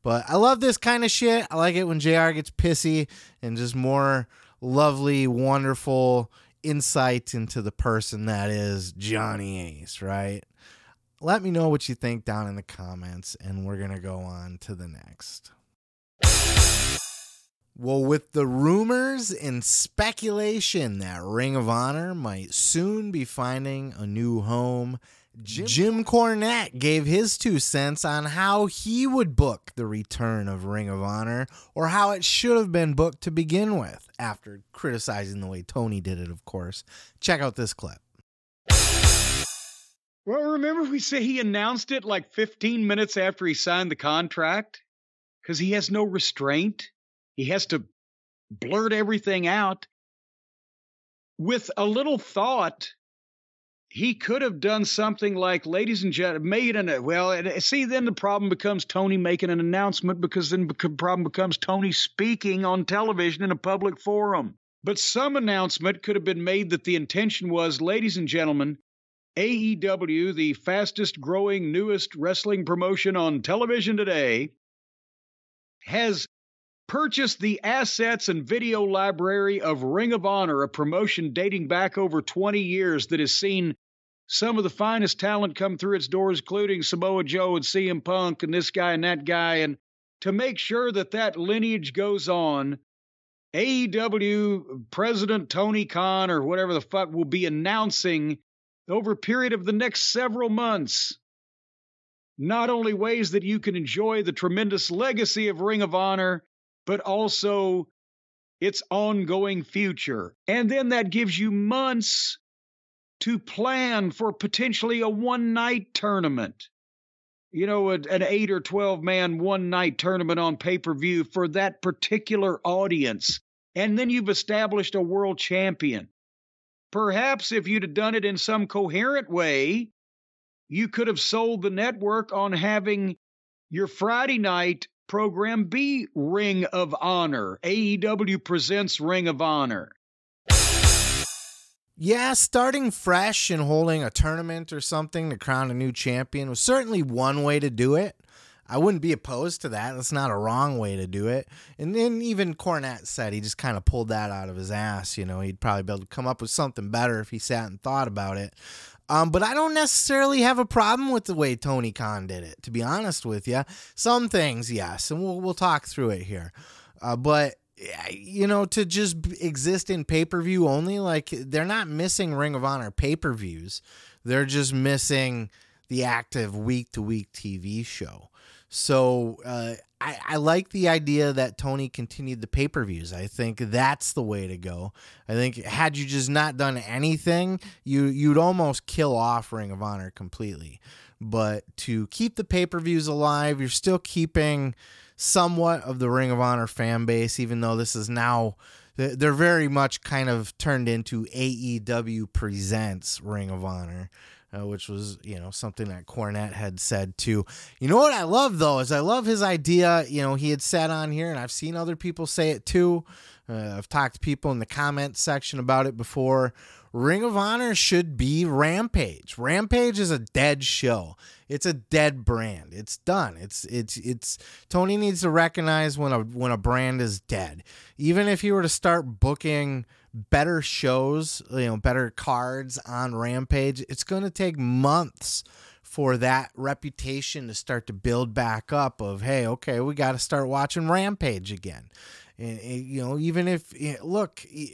But I love this kind of shit. I like it when JR gets pissy and just more lovely, wonderful insight into the person that is Johnny Ace, right? let me know what you think down in the comments, and we're going to go on to the next. Well, with the rumors and speculation that Ring of Honor might soon be finding a new home, Jim, Jim Cornette gave his two cents on how he would book the return of Ring of Honor or how it should have been booked to begin with, after criticizing the way Tony did it, of course. Check out this clip. Well, remember we say he announced it like 15 minutes after he signed the contract? Because he has no restraint. He has to blurt everything out. With a little thought, he could have done something like, ladies and gentlemen, made an, well, And uh, see, then the problem becomes Tony making an announcement because then the problem becomes Tony speaking on television in a public forum. But some announcement could have been made that the intention was, ladies and gentlemen, AEW, the fastest growing, newest wrestling promotion on television today, has purchased the assets and video library of Ring of Honor, a promotion dating back over 20 years that has seen some of the finest talent come through its doors, including Samoa Joe and CM Punk and this guy and that guy. And to make sure that that lineage goes on, AEW President Tony Khan or whatever the fuck will be announcing over a period of the next several months. Not only ways that you can enjoy the tremendous legacy of Ring of Honor, but also its ongoing future. And then that gives you months to plan for potentially a one night tournament. You know, an eight or 12 man one night tournament on pay per view for that particular audience. And then you've established a world champion. Perhaps if you'd have done it in some coherent way, you could have sold the network on having your Friday night program be Ring of Honor. AEW presents Ring of Honor. Yeah, starting fresh and holding a tournament or something to crown a new champion was certainly one way to do it. I wouldn't be opposed to that. That's not a wrong way to do it. And then even Cornette said he just kind of pulled that out of his ass. You know, he'd probably be able to come up with something better if he sat and thought about it. Um, but I don't necessarily have a problem with the way Tony Khan did it, to be honest with you. Some things, yes, and we'll we'll talk through it here. Uh, but you know, to just exist in pay per view only, like they're not missing Ring of Honor pay per views. They're just missing the active week to week TV show. So uh, I, I, like the idea that Tony continued the pay per views. I think that's the way to go. I think had you just not done anything, you you'd almost kill off Ring of Honor completely. But to keep the pay per views alive, you're still keeping somewhat of the Ring of Honor fan base, even though this is now they're very much kind of turned into AEW presents Ring of Honor uh, which was you know something that Cornette had said too. You know what I love though is I love his idea. You know he had said on here, and I've seen other people say it too. Uh, I've talked to people in the comment section about it before. Ring of Honor should be Rampage. Rampage is a dead show. It's a dead brand. It's done. It's it's it's Tony needs to recognize when a when a brand is dead. Even if he were to start booking better shows, you know, better cards on Rampage, it's going to take months for that reputation to start to build back up of hey okay we got to start watching rampage again and, and you know even if know, look eh,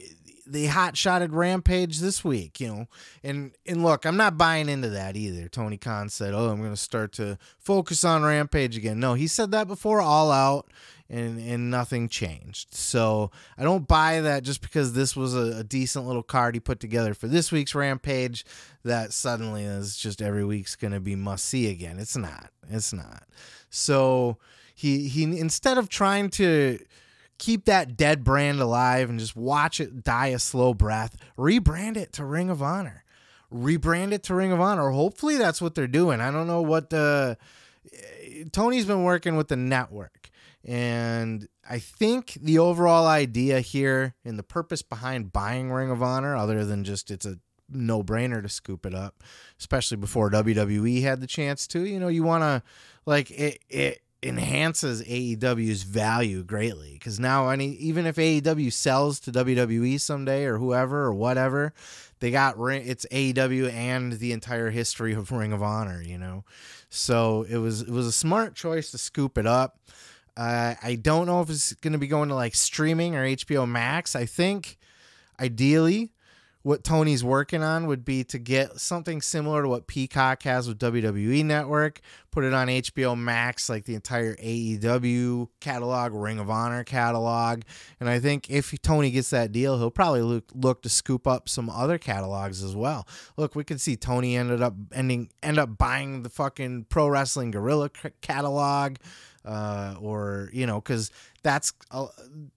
the hot shotted rampage this week you know and and look i'm not buying into that either tony khan said oh i'm going to start to focus on rampage again no he said that before all out and and nothing changed. So I don't buy that just because this was a, a, decent little card he put together for this week's Rampage that suddenly is just every week's going to be must see again. It's not. It's not. So he he instead of trying to keep that dead brand alive and just watch it die a slow breath, rebrand it to Ring of Honor. Rebrand it to Ring of Honor. Hopefully that's what they're doing. I don't know what the Tony's been working with the network and I think the overall idea here and the purpose behind buying Ring of Honor, other than just it's a no brainer to scoop it up, especially before WWE had the chance to, you know, you want to like it, it, enhances AEW's value greatly because now any even if AEW sells to WWE someday or whoever or whatever, they got it's AEW and the entire history of Ring of Honor, you know. So it was it was a smart choice to scoop it up. Uh, I don't know if it's going to be going to like streaming or HBO Max. I think ideally what Tony's working on would be to get something similar to what Peacock has with WWE Network, put it on HBO Max, like the entire AEW catalog, Ring of Honor catalog. And I think if Tony gets that deal, he'll probably look, look to scoop up some other catalogs as well. Look, we could see Tony ended up ending end up buying the fucking Pro Wrestling Guerrilla catalog uh, or you know, because that's uh,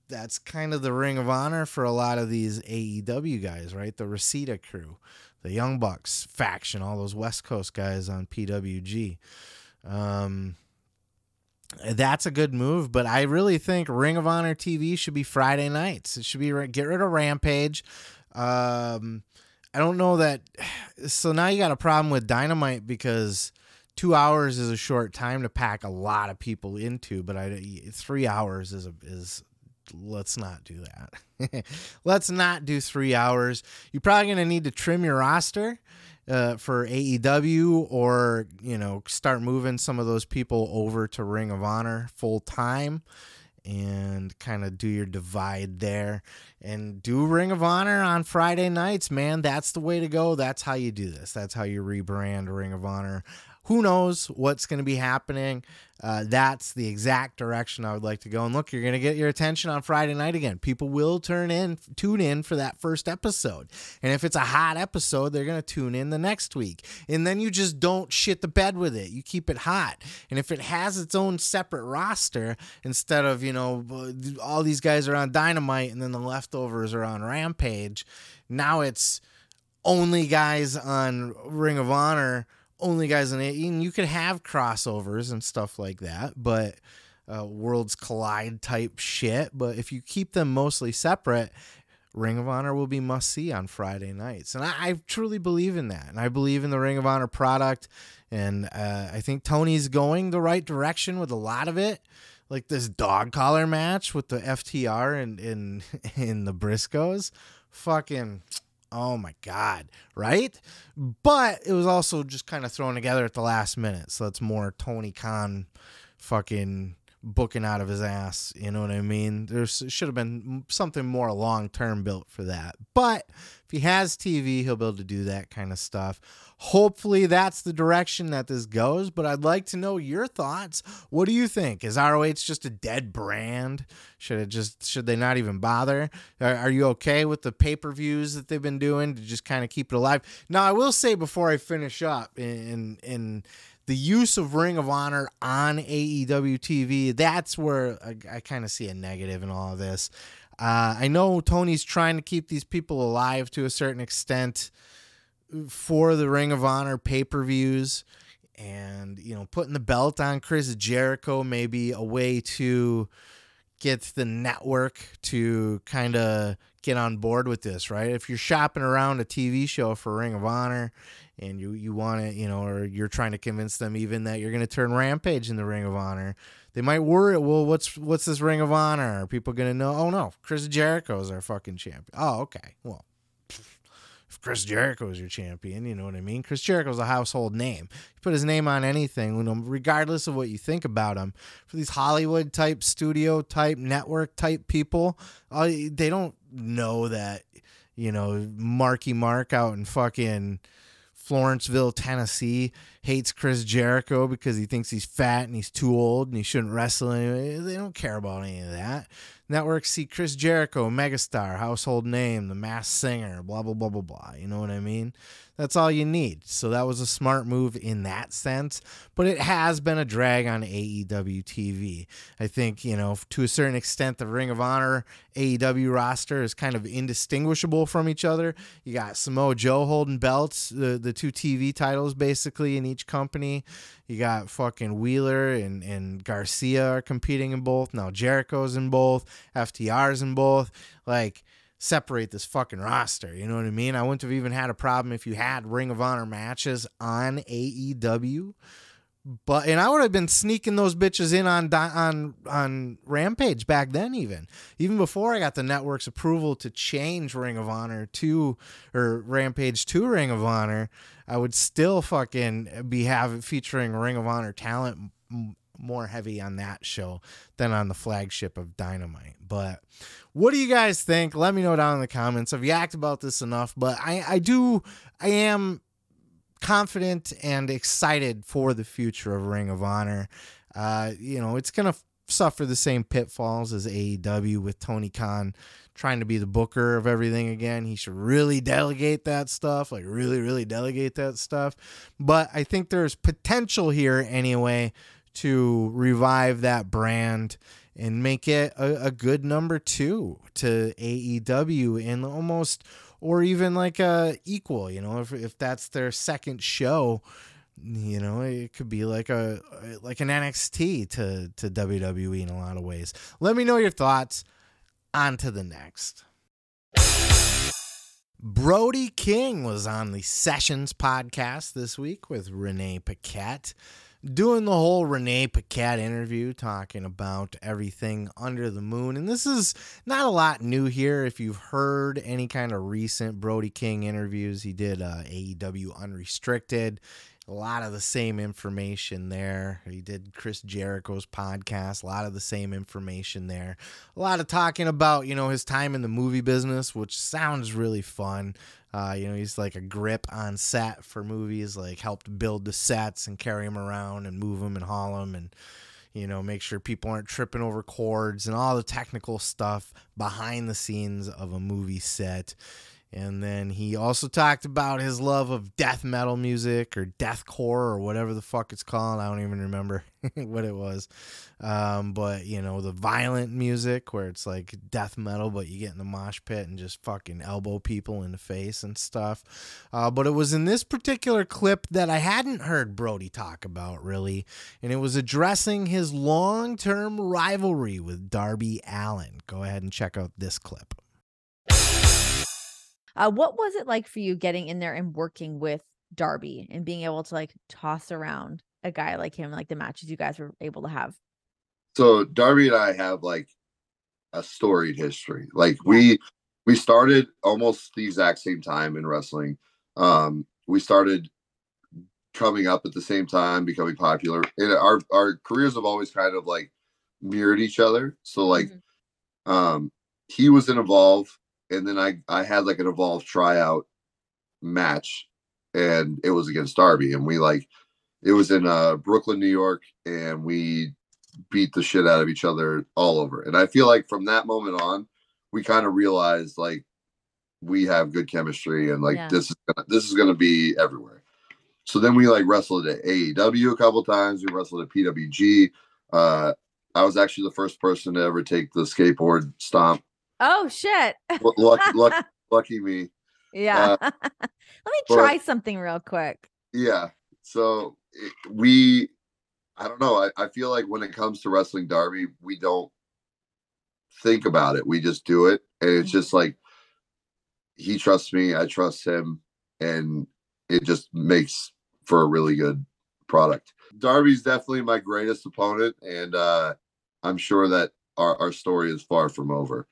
that's kind of the Ring of Honor for a lot of these AEW guys, right? The Reseda crew, the Young Bucks faction, all those West Coast guys on PWG. Um, that's a good move, but I really think Ring of Honor TV should be Friday nights. It should be get rid of Rampage. Um, I don't know that. *sighs* So now you got a problem with Dynamite because two hours is a short time to pack a lot of people into, but I three hours is a, is let's not do that. *laughs* let's not do three hours. You're probably gonna need to trim your roster uh, for AEW, or you know, start moving some of those people over to Ring of Honor full time. And kind of do your divide there and do Ring of Honor on Friday nights, man. That's the way to go. That's how you do this. That's how you rebrand Ring of Honor who knows what's going to be happening. Uh, that's the exact direction I would like to go. And look, you're going to get your attention on Friday night again. People will turn in, tune in for that first episode. And if it's a hot episode, they're going to tune in the next week. And then you just don't shit the bed with it. You keep it hot. And if it has its own separate roster, instead of, you know, all these guys are on Dynamite and then the leftovers are on Rampage, now it's only guys on Ring of Honor only guys in it. And you could have crossovers and stuff like that, but uh, worlds collide type shit. But if you keep them mostly separate, Ring of Honor will be must see on Friday nights. And I, I, truly believe in that. And I believe in the Ring of Honor product. And uh, I think Tony's going the right direction with a lot of it. Like this dog collar match with the FTR and in, in, *laughs* the Briscoes. Fucking Oh my God. Right? But it was also just kind of thrown together at the last minute. So it's more Tony Khan fucking booking out of his ass. You know what I mean? There should have been something more long term built for that. But he has TV, he'll be able to do that kind of stuff. Hopefully, that's the direction that this goes. But I'd like to know your thoughts. What do you think? Is ROH just a dead brand? Should it just should they not even bother? Are, are you okay with the pay per views that they've been doing to just kind of keep it alive? Now, I will say before I finish up in in the use of Ring of Honor on AEW TV, that's where I, I kind of see a negative in all of this. Uh, I know Tony's trying to keep these people alive to a certain extent for the Ring of Honor pay per views. And, you know, putting the belt on Chris Jericho may be a way to get the network to kind of get on board with this, right? If you're shopping around a TV show for Ring of Honor and you you want to, you know, or you're trying to convince them even that you're going to turn Rampage in the Ring of Honor, they might worry, well, what's what's this Ring of Honor? Are people to know? Oh no, Chris Jericho is our fucking champion. Oh, okay. Well, if Chris Jericho is your champion, you know what I mean? Chris Jericho's a household name. You put his name on anything, regardless of what you think about him. For these Hollywood type, studio type, network type people, uh, they don't know that, you know, Marky Mark out in fucking Florenceville, Tennessee, hates Chris Jericho because he thinks he's fat and he's too old and he shouldn't wrestle anyway. They don't care about any of that. Networks see Chris Jericho, megastar, household name, the mass singer, blah, blah, blah, blah, blah. You know what I mean? That's all you need. So that was a smart move in that sense, but it has been a drag on AEW TV. I think, you know, to a certain extent, the Ring of Honor AEW roster is kind of indistinguishable from each other. You got Samoa Joe holding belts, the, the two TV titles basically in each company. You got fucking Wheeler and, and Garcia are competing in both. Now Jericho's in both. FTR's in both. Like, separate this fucking roster. You know what I mean? I wouldn't have even had a problem if you had Ring of Honor matches on AEW. but and I would have been sneaking those bitches in on on on Rampage back then, even even before I got the network's approval to change Ring of Honor to or Rampage to Ring of Honor. I would still fucking be having featuring Ring of Honor talent more heavy on that show than on the flagship of Dynamite. But what do you guys think? Let me know down in the comments. I've yacked about this enough, but I I do I am confident and excited for the future of Ring of Honor. Uh, you know, it's going to f- suffer the same pitfalls as AEW with Tony Khan trying to be the booker of everything again. He should really delegate that stuff, like really, really delegate that stuff. But I think there's potential here anyway to revive that brand and make it a, a good number two to AEW and almost or even like a equal, you know, if if that's their second show, you know, it could be like a like an NXT to to WWE in a lot of ways. Let me know your thoughts. On to the next. Brody King was on the Sessions podcast this week with Renee Paquette, doing the whole Renee Paquette interview, talking about everything under the moon. And this is not a lot new here. If you've heard any kind of recent Brody King interviews, he did uh, AEW Unrestricted. A lot of the same information there. He did Chris Jericho's podcast, a lot of the same information there. A lot of talking about, you know, his time in the movie business, which sounds really fun. Uh, you know, he's like a grip on set for movies, like helped build the sets and carry them around and move them and haul them and, you know, make sure people aren't tripping over cords and all the technical stuff behind the scenes of a movie set. And then he also talked about his love of death metal music or deathcore or whatever the fuck it's called. I don't even remember *laughs* what it was. Um, but, you know, the violent music where it's like death metal, but you get in the mosh pit and just fucking elbow people in the face and stuff. Uh, but it was in this particular clip that I hadn't heard Brody talk about really. And it was addressing his long term rivalry with Darby Allin. Go ahead and check out this clip. Uh, what was it like for you getting in there and working with Darby and being able to like toss around a guy like him, like the matches you guys were able to have? So Darby and I have like a storied history. Like we we started almost the exact same time in wrestling. Um, we started coming up at the same time, becoming popular. And our our careers have always kind of like mirrored each other. So like Mhm. um he was in Evolve and then I I had like an Evolve tryout match and it was against Darby and we like it was in uh Brooklyn, New York and we beat the shit out of each other all over. And I feel like from that moment on we kind of realized like we have good chemistry and like Yeah. this is gonna, this is to be everywhere. So then we like wrestled at AEW a couple times. We wrestled at PWG. Uh, I was actually the first person to ever take the skateboard stomp. Oh shit. Lucky, lucky, *laughs* lucky me. yeah. *laughs* Let me Uh, but- try something real quick. Yeah. So it, we, I don't know. I, I feel like when it comes to wrestling Darby, we don't think about it. We just do it. And it's Mhm. just like he trusts me, I trust him, and it just makes for a really good product. Darby's definitely my greatest opponent, and uh, I'm sure that our, our story is far from over.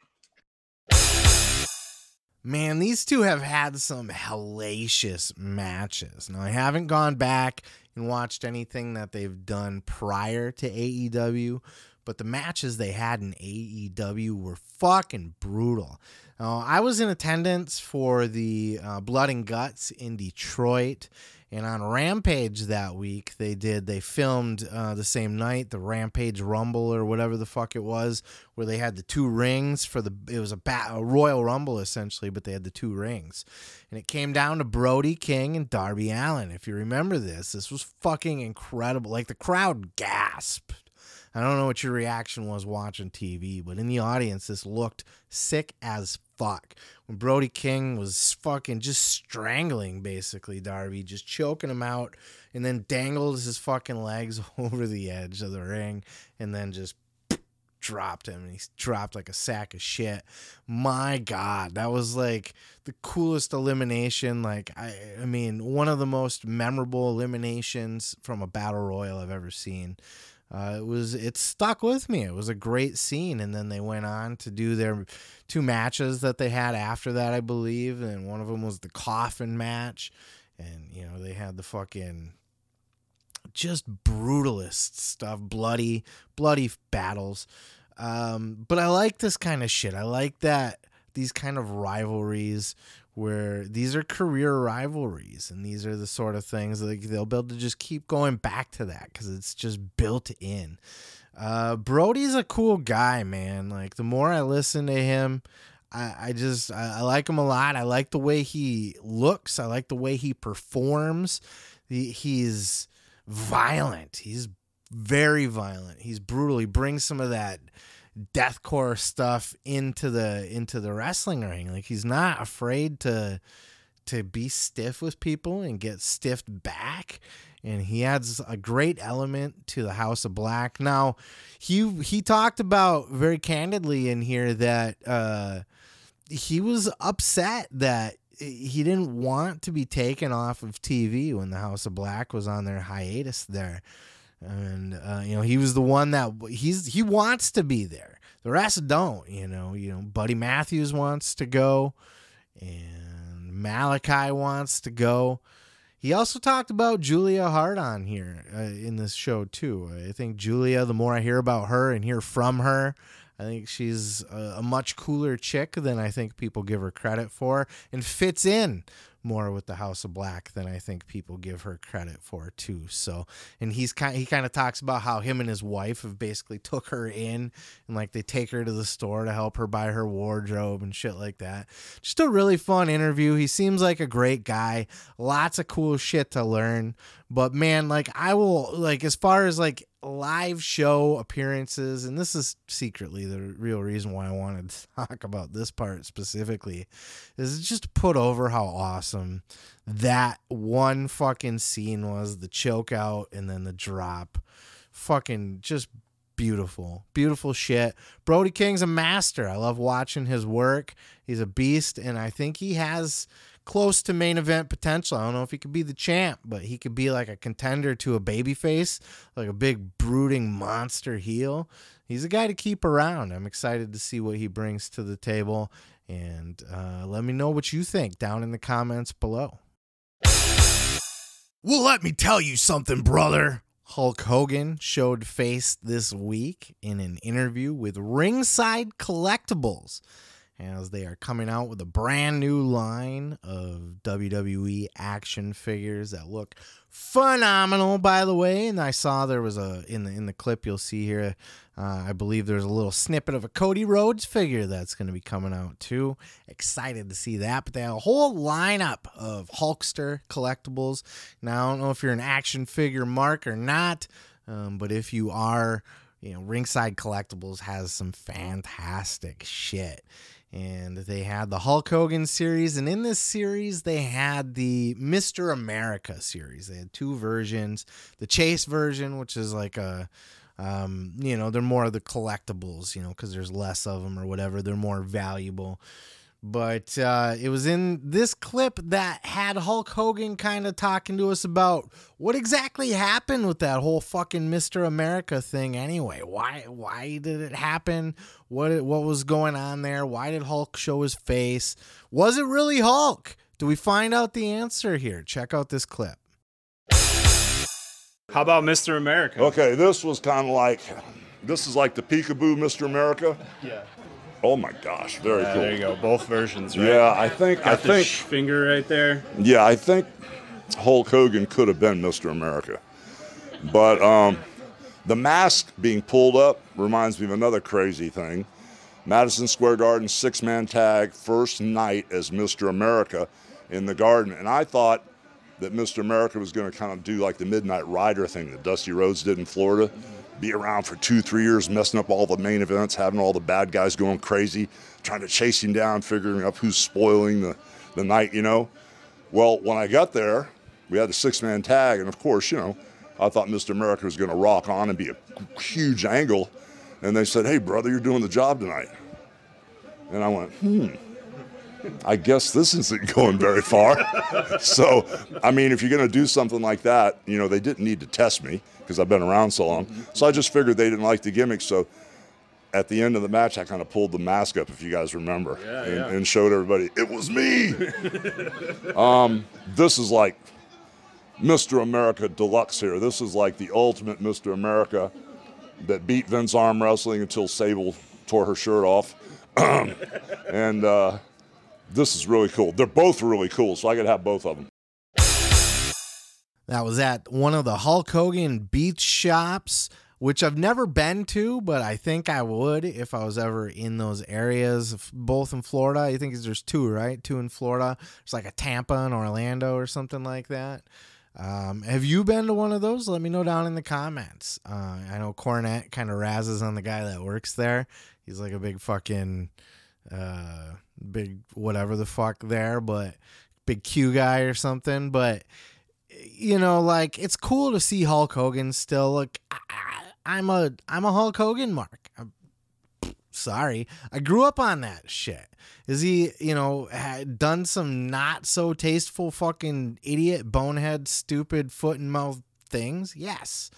Man, these two have had some hellacious matches. Now, I haven't gone back and watched anything that they've done prior to AEW, but the matches they had in AEW were fucking brutal. Uh, I was in attendance for the uh, Blood and Guts in Detroit, and on Rampage that week, they did, they filmed uh, the same night, the Rampage Rumble or whatever the fuck it was, where they had the two rings for the, it was a, bat, a Royal Rumble essentially, but they had the two rings. And it came down to Brody King and Darby Allin. If you remember this, this was fucking incredible. Like the crowd gasped. I don't know what your reaction was watching TV, but in the audience, this looked sick as fuck. When Brody King was fucking just strangling basically Darby, just choking him out, and then dangled his fucking legs *laughs* over the edge of the ring, and then just *sniffs* dropped him and he dropped like a sack of shit. My God, that was like the coolest elimination. Like I, I mean, one of the most memorable eliminations from a battle royal I've ever seen. Uh, it was it stuck with me. It was a great scene, and then they went on to do their two matches that they had after that, I believe, and one of them was the coffin match, and you know they had the fucking just brutalist stuff, bloody, bloody battles. Um, but I like this kind of shit. I like that these kind of rivalries where these are career rivalries and these are the sort of things like they'll be able to just keep going back to that because it's just built in. Uh, Brody's a cool guy, man. Like the more I listen to him, I, I just I, I like him a lot. I like the way he looks. I like the way he performs. He, he's violent. He's very violent. He's brutal. He brings some of that deathcore stuff into the into the wrestling ring. Like he's not afraid to to be stiff with people and get stiffed back. And he adds a great element to the House of Black. Now, he he talked about very candidly in here that uh, he was upset that he didn't want to be taken off of TV when the House of Black was on their hiatus there and uh, you know he was the one that he's he wants to be there. The rest don't. You know, you know, Buddy Matthews wants to go, and Malakai wants to go. He also talked about Julia Hart on here uh, in this show too. I think Julia, the more I hear about her and hear from her, I think she's a, a much cooler chick than I think people give her credit for, and fits in more with the House of Black than I think people give her credit for too. So, and he's kind he kind of talks about how him and his wife have basically took her in and like they take her to the store to help her buy her wardrobe and shit like that. Just a really fun interview. He seems like a great guy. Lots of cool shit to learn. But man, like I will like as far as like live show appearances, and this is secretly the real reason why I wanted to *laughs* talk about this part specifically, is just to put over how awesome that one fucking scene was the choke out and then the drop. Fucking just beautiful, beautiful shit. Brody King's a master. I love watching his work. He's a beast, and I think he has close to main event potential. I don't know if he could be the champ, but he could be like a contender to a babyface, like a big brooding monster heel. He's a guy to keep around. I'm excited to see what he brings to the table. And uh, let me know what you think down in the comments below. Well, let me tell you something, brother. Hulk Hogan showed face this week in an interview with Ringside Collectibles as they are coming out with a brand new line of WWE action figures that look phenomenal by the way. And I saw there was a in the in the clip you'll see here uh, I believe there's a little snippet of a Cody Rhodes figure that's going to be coming out too. Excited to see that. But they have a whole lineup of Hulkster collectibles. Now I don't know if you're an action figure mark or not um, but if you are you know Ringside Collectibles has some fantastic shit and they had the Hulk Hogan series, and in this series they had the Mr. America series. They had two versions: the Chase version, which is like a, um, you know, they're more of the collectibles, you know, because there's less of them or whatever. They're more valuable. But uh, it was in this clip that had Hulk Hogan kind of talking to us about what exactly happened with that whole fucking Mr. America thing anyway. Why why did it happen? What what was going on there? Why did Hulk show his face? Was it really Hulk? Do we find out the answer here? Check out this clip. How about Mr. America? Okay, this was kind of like, this is like the peekaboo Mr. America. Yeah. Oh my gosh, very cool. There you go. Both versions, right? Yeah, I think Got I think finger right there. yeah, I think Hulk Hogan could have been Mr. America. But um, the mask being pulled up reminds me of another crazy thing. Madison Square Garden six man tag, first night as Mr. America in the garden. And I thought that Mr. America was going to kind of do like the Midnight Rider thing that Dusty Rhodes did in Florida. Be around for two, three years, messing up all the main events, having all the bad guys going crazy, trying to chase him down, figuring out who's spoiling the, the night, you know. Well, when I got there, we had the six man tag, and of course, you know, I thought Mr. America was going to rock on and be a huge angle. And they said, Hey, brother, you're doing the job tonight. And I went, Hmm. I guess this isn't going very far. *laughs* so, I mean, if you're going to do something like that, you know, they didn't need to test me because I've been around so long. So I just figured they didn't like the gimmick. So at the end of the match, I kind of pulled the mask up, if you guys remember, Yeah, and, yeah. and showed everybody it was me. *laughs* um, this is like Mr. America Deluxe here. This is like the ultimate Mr. America that beat Vince Arm Wrestling until Sable tore her shirt off. *clears throat* and uh, this is really cool. They're both really cool, so I could have both of them. That was at one of the Hulk Hogan beach shops, which I've never been to, but I think I would if I was ever in those areas, both in Florida. I think there's two, right? Two in Florida. It's like a Tampa and Orlando or something like that. Um, have you been to one of those? Let me know down in the comments. Uh, I know Cornette kind of razzes on the guy that works there. He's like a big fucking, uh, big whatever the fuck there, but big Q guy or something. But you know, like it's cool to see Hulk Hogan still. Like I, I'm a I'm a Hulk Hogan mark. I'm, sorry, I grew up on that shit. Is he, you know, done some not so tasteful fucking idiot, bonehead, stupid foot and mouth things? Yes,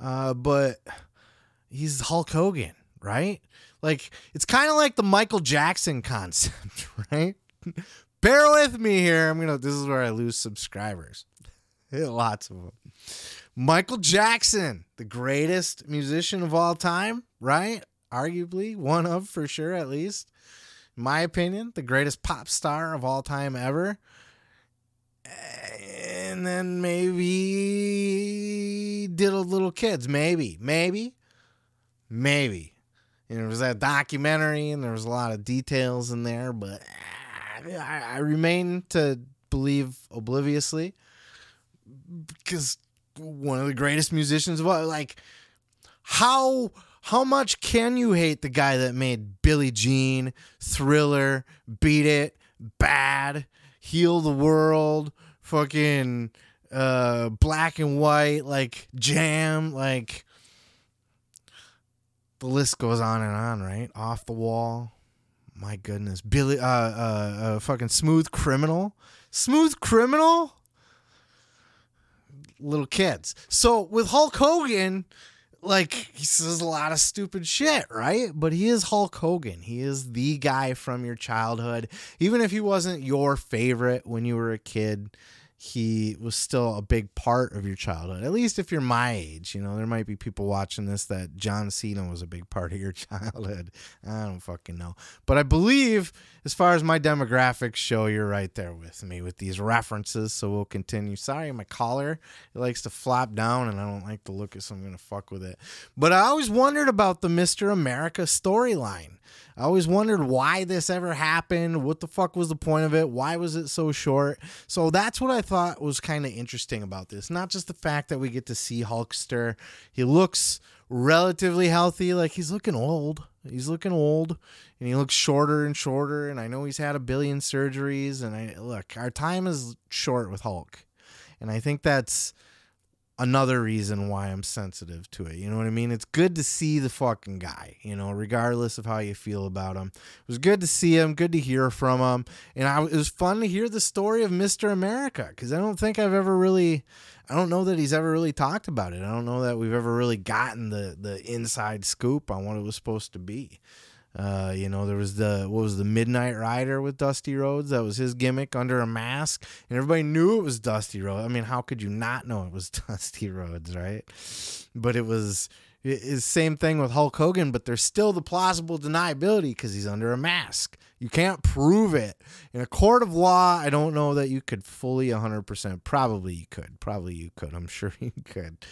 uh, but he's Hulk Hogan, right? Like it's kind of like the Michael Jackson concept, *laughs* right? Bear with me here. I'm gonna. This is where I lose subscribers. *laughs* Lots of them. Michael Jackson, the greatest musician of all time, right? Arguably one of, for sure, at least. In my opinion, the greatest pop star of all time ever. And then maybe diddled little kids. Maybe, maybe, maybe. And there was that documentary, and there was a lot of details in there, but I, I remain to believe obliviously because one of the greatest musicians of all like how how much can you hate the guy that made Billie Jean, Thriller, Beat It, Bad, Heal the World, fucking uh Black and White, like Jam, like the list goes on and on, right? Off the wall. My goodness. Billy uh uh, uh fucking Smooth Criminal. Smooth Criminal? Little kids. So with Hulk Hogan, like he says a lot of stupid shit, right? But he is Hulk Hogan. He is the guy from your childhood. Even if he wasn't your favorite when you were a kid, he was still a big part of your childhood. At least if you're my age, you know, there might be people watching this that John Cena was a big part of your *laughs* childhood. I don't fucking know. But I believe, as far as my demographics show, you're right there with me with these references. So we'll continue. Sorry, my collar it likes to flop down, and I don't like the look of, so I'm gonna fuck with it. But I always wondered about the Mister America storyline. I always wondered why this ever happened. What the fuck was the point of it? Why was it so short? So that's what I thought was kind of interesting about this. Not just the fact that we get to see Hulkster. He looks relatively healthy, like he's looking old. He's looking old and he looks shorter and shorter. And I know he's had a billion surgeries. And I look, our time is short with Hulk. And I think that's another reason why I'm sensitive to it. You know what I mean? It's good to see the fucking guy, you know, regardless of how you feel about him. It was good to see him, good to hear from him. And I, it was fun to hear the story of Mr. America because I don't think I've ever really. I don't know that he's ever really talked about it. I don't know that we've ever really gotten the the inside scoop on what it was supposed to be. Uh, you know, there was the what was the Midnight Rider with Dusty Rhodes? That was his gimmick under a mask, and everybody knew it was Dusty Rhodes. I mean, how could you not know it was *laughs* Dusty Rhodes, right? But it was it's same thing with Hulk Hogan, but there's still the plausible deniability because he's under a mask. You can't prove it in a court of law. I don't know that you could fully 100%. Probably you could. Probably you could. I'm *laughs* sure you could.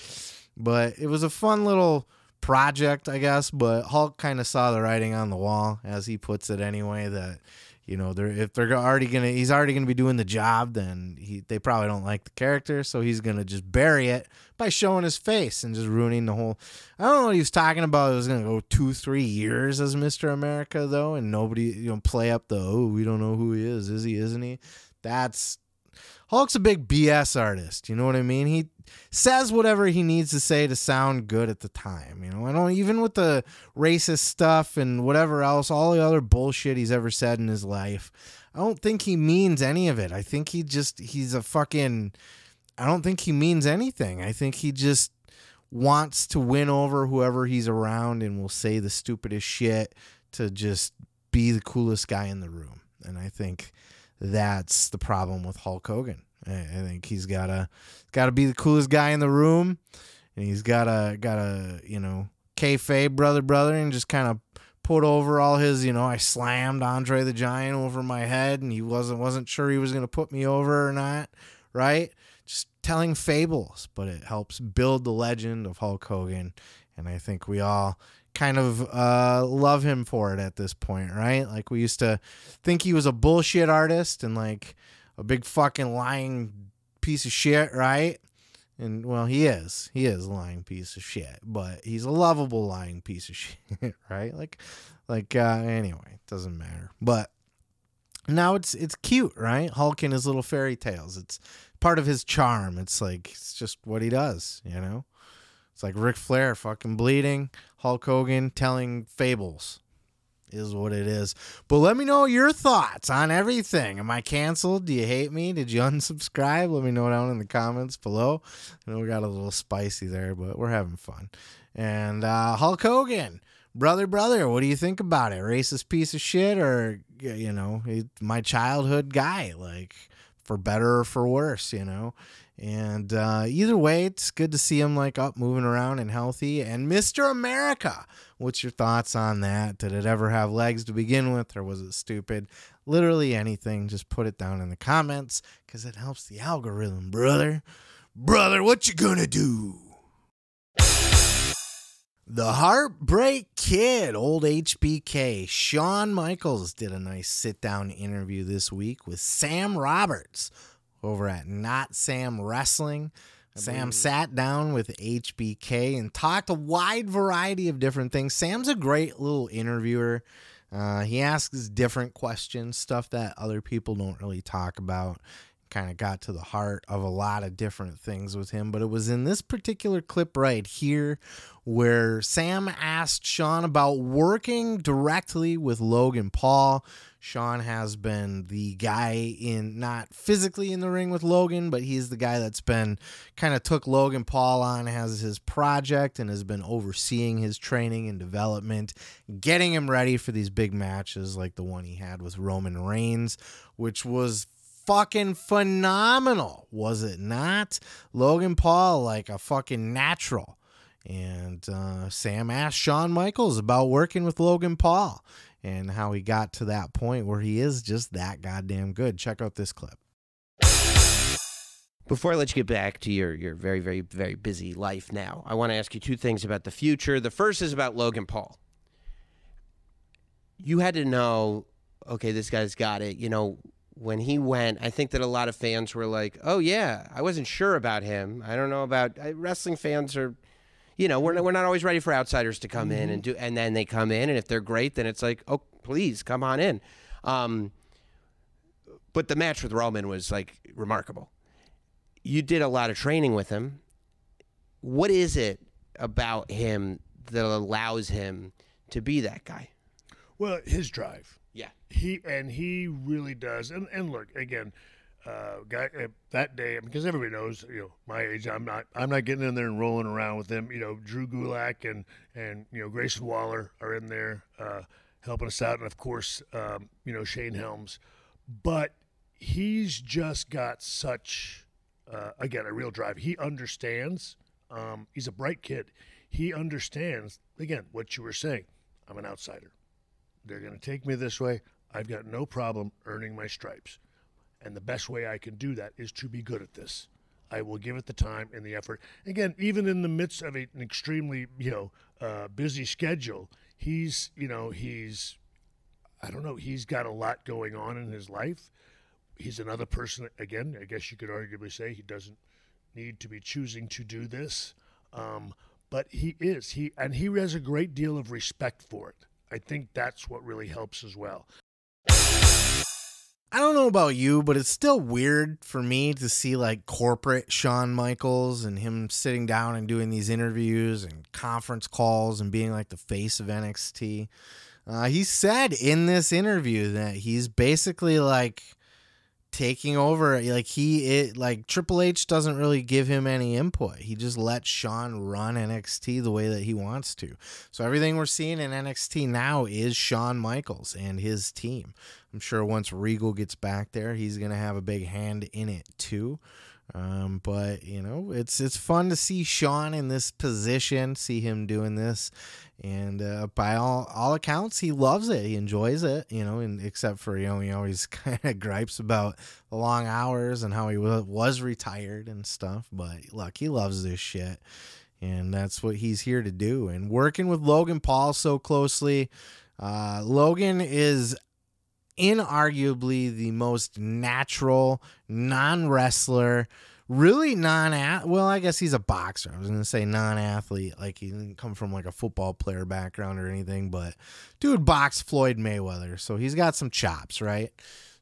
But it was a fun little project, I guess. But Hulk kind of saw the writing on the wall, as he puts it anyway. That you know, they're if they're already gonna, he's already gonna be doing the job. Then he, they probably don't like the character, so he's gonna just bury it by showing his face and just ruining the whole. I don't know what he was talking about. It was gonna go two, three years as Mister America though, and nobody, you know, play up the oh, we don't know who he is. Is he? Isn't he? That's Hulk's a big BS artist. You know what I mean? He says whatever he needs to say to sound good at the time. You know, I don't even with the racist stuff and whatever else, all the other bullshit he's ever said in his life. I don't think he means any of it. I think he just he's a fucking I don't think he means anything. I think he just wants to win over whoever he's around and will say the stupidest shit to just be the coolest guy in the room. And I think that's the problem with Hulk Hogan. I, think he's gotta gotta be the coolest guy in the room, and he's gotta gotta you know kayfabe brother brother and just kind of put over all his you know I slammed Andre the Giant over my head and he wasn't wasn't sure he was gonna put me over or not, right? Just telling fables, but it helps build the legend of Hulk Hogan, and I think we all kind of uh, love him for it at this point, right? Like we used to think he was a bullshit artist and like a big fucking lying piece of shit, right? And well, he is. He is a lying piece of shit, but he's a lovable lying piece of *laughs* shit, right? Like like uh anyway, doesn't matter. But now it's it's cute, right? Hulk and his little fairy tales. It's part of his charm. It's like it's just what he does, you know? It's like Ric Flair fucking bleeding, Hulk Hogan telling fables is what it is. But let me know your thoughts on everything. Am I canceled? Do you hate me? Did you *laughs* unsubscribe? Let me know down in the comments below. I know we got a little spicy there, but we're having fun. And uh, Hulk Hogan, brother, brother, what do you think about it? Racist piece of shit, or you know, my childhood guy, like for better or for worse, you know? And uh, either way, it's good to see him like up, moving around, and healthy. And Mr. America, what's your thoughts on that? Did it ever have legs to begin with, or was it stupid? Literally anything, just put it down in the comments because it helps the algorithm, brother. Brother, what you gonna do? The Heartbreak Kid, old HBK, Shawn Michaels did a nice sit down interview this week with Sam Roberts over at Not Sam Wrestling. Sam sat down with HBK and talked a wide variety of different things. Sam's a great little interviewer. Uh, he asks different questions, stuff that other people don't really talk about. Kind of got to the heart of a lot of different things with him, but it was in this particular clip right here where Sam asked Shawn about working directly with Logan Paul. Shawn has been the guy in not physically in the ring with Logan, but he's the guy that's been kind of took Logan Paul on as his project and has been overseeing his training and development, getting him ready for these big matches like the one he had with Roman Reigns, which was fucking phenomenal, was it not? Logan Paul, like a fucking natural. And uh, Sam asked Shawn Michaels about working with Logan Paul and how he got to that point where he is just that goddamn good. Check out this clip. Before I let you get back to your, your very, very, very busy life now, I want to ask you two things about the future. The first is about Logan Paul. You had to know, okay, this guy's got it. You know, when he went, I think that a lot of fans were like, oh, yeah, I wasn't sure about him. I don't know about uh, wrestling fans are you know, we're, we're not always ready for outsiders to come in and do, and then they come in, and if they're great, then it's like, oh, please come on in. Um, but the match with Roman was like remarkable. You did a lot of training with him. What is it about him that allows him to be that guy? Well, his drive. Yeah. He and he really does. And and look again, uh, guy uh, that day because everybody knows you know my age. I'm not I'm not getting in there and rolling around with them. You know, Drew Gulak and and you know Grayson Waller are in there uh, helping us out, and of course um, you know Shane Helms. But he's just got such uh, again a real drive. He understands. Um, he's a bright kid. He understands again what you were saying. I'm an outsider. They're going to take me this way. I've got no problem earning my stripes. And the best way I can do that is to be good at this. I will give it the time and the effort. Again, even in the midst of a, an extremely, you know, uh, busy schedule, he's, you know, he's, I don't know, he's got a lot going on in his life. He's another person, again, I guess you could arguably say he doesn't need to be choosing to do this. Um, but he is. He and he has a great deal of respect for it. I think that's what really helps as well. I don't know about you, but it's still weird for me to see like corporate Shawn Michaels and him sitting down and doing these interviews and conference calls and being like the face of NXT. Uh, he said in this interview that he's basically like taking over like he it like Triple H doesn't really give him any input. He just lets Shawn run NXT the way that he wants to. So everything we're seeing in NXT now is Shawn Michaels and his team. I'm sure once Regal gets back there, he's to have a big hand in it too. Um, but you know, it's it's fun to see Shawn in this position, see him doing this, and uh, by all all accounts, he loves it. He enjoys it. You know, and except for you know, he always *laughs* kind of gripes about the long hours and how he w- was retired and stuff. But look, he loves this shit, and that's what he's here to do. And working with Logan Paul so closely, uh, Logan is inarguably the most natural non-wrestler really non at well i guess he's a boxer. I was gonna say non-athlete like he didn't come from like a football player background or anything but dude boxed floyd mayweather so he's got some chops right?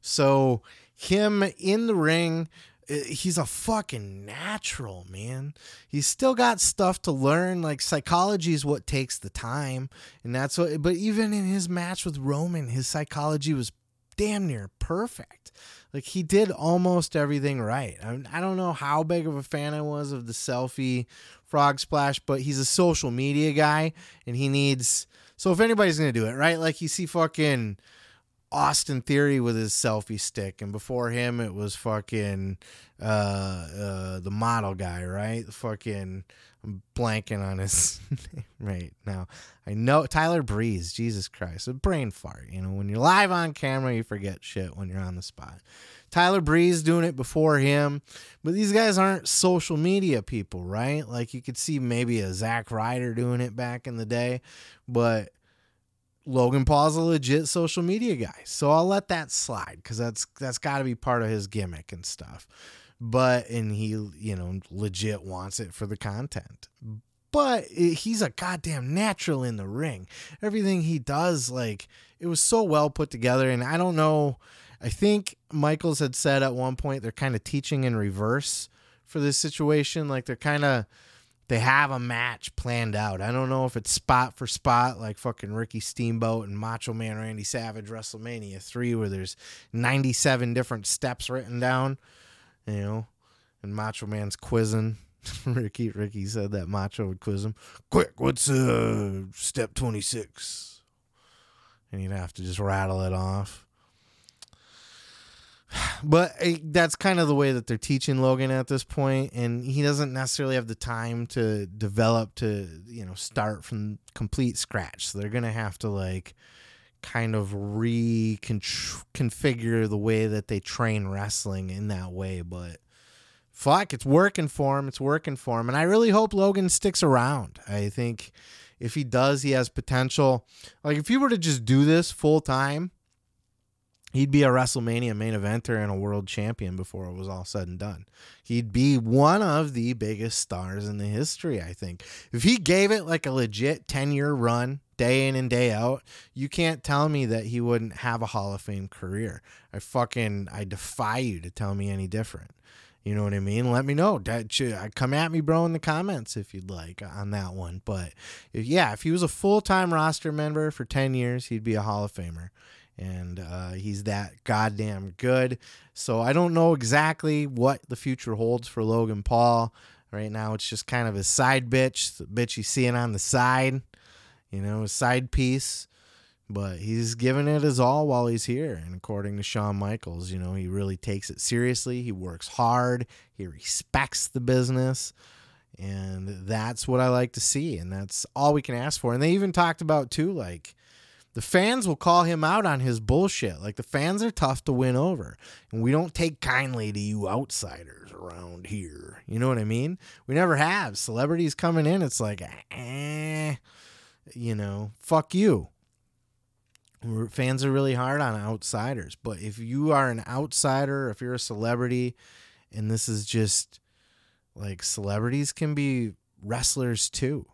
So him in the ring he's a fucking natural man. He's still got stuff to learn like psychology is what takes the time and that's what but even in his match with roman his psychology was damn near perfect. Like he did almost everything right. I, mean, I don't know how big of a fan I was of the selfie frog splash, but he's a social media guy and he needs. So if anybody's gonna do it, right? Like you see fucking Austin Theory with his selfie stick, and before him it was fucking uh, uh, the model guy, right? Fucking I'm blanking on his *laughs* name right now. I know Tyler Breeze. Jesus Christ, a brain fart. You know, when you're live on camera, you forget shit when you're on the spot. Tyler Breeze doing it before him, but these guys aren't social media people, right? Like you could see maybe a Zack Ryder doing it back in the day, but Logan Paul's a legit social media guy, so I'll let that slide because that's that's got to be part of his gimmick and stuff but and he you know legit wants it for the content. But he's a goddamn natural in the ring. Everything he does like it was so well put together and i don't know i think michaels had said at one point they're kind of teaching in reverse for this situation like they're kind of they have a match planned out. I don't know if it's spot for spot like fucking Ricky Steamboat and Macho Man Randy Savage WrestleMania 3 where there's 97 different steps written down you know, and Macho Man's quizzing. *laughs* Ricky Ricky said that Macho would quiz him. Quick, what's uh step twenty six? And he'd have to just rattle it off. *sighs* But eh, that's kind of the way that they're teaching Logan at this point, and he doesn't necessarily have the time to develop to you know start from complete scratch. So they're gonna have to like kind of reconfigure the way that they train wrestling in that way. But fuck, it's working for him. It's working for him. And I really hope Logan sticks around. I think if he does, he has potential. Like if he were to just do this full time, he'd be a WrestleMania main eventer and a world champion before it was all said and done. He'd be one of the biggest stars in the history, I think. If he gave it like a legit 10 year run, day in and day out, you can't tell me that he wouldn't have a Hall of Fame career. I fucking I defy you to tell me any different. You know what I mean? Let me know. Come at me, bro, in the comments if you'd like on that one. But yeah, if he was a full time roster member for 10 years, he'd be a Hall of Famer. And uh, he's that goddamn good. So I don't know exactly what the future holds for Logan Paul. Right now, it's just kind of a side bitch, the bitch you seeing on the side you know, a side piece. But he's giving it his all while he's here. And according to Shawn Michaels, you know, he really takes it seriously. He works hard. He respects the business. And that's what I like to see. And that's all we can ask for. And they even talked about, too, like, the fans will call him out on his bullshit. Like the fans are tough to win over. And we don't take kindly to you outsiders around here. You know what I mean? We never have. Celebrities coming in, it's like, eh you know, fuck you. Fans are really hard on outsiders, but if you are an outsider, if you're a celebrity, and this is just like celebrities can be wrestlers too,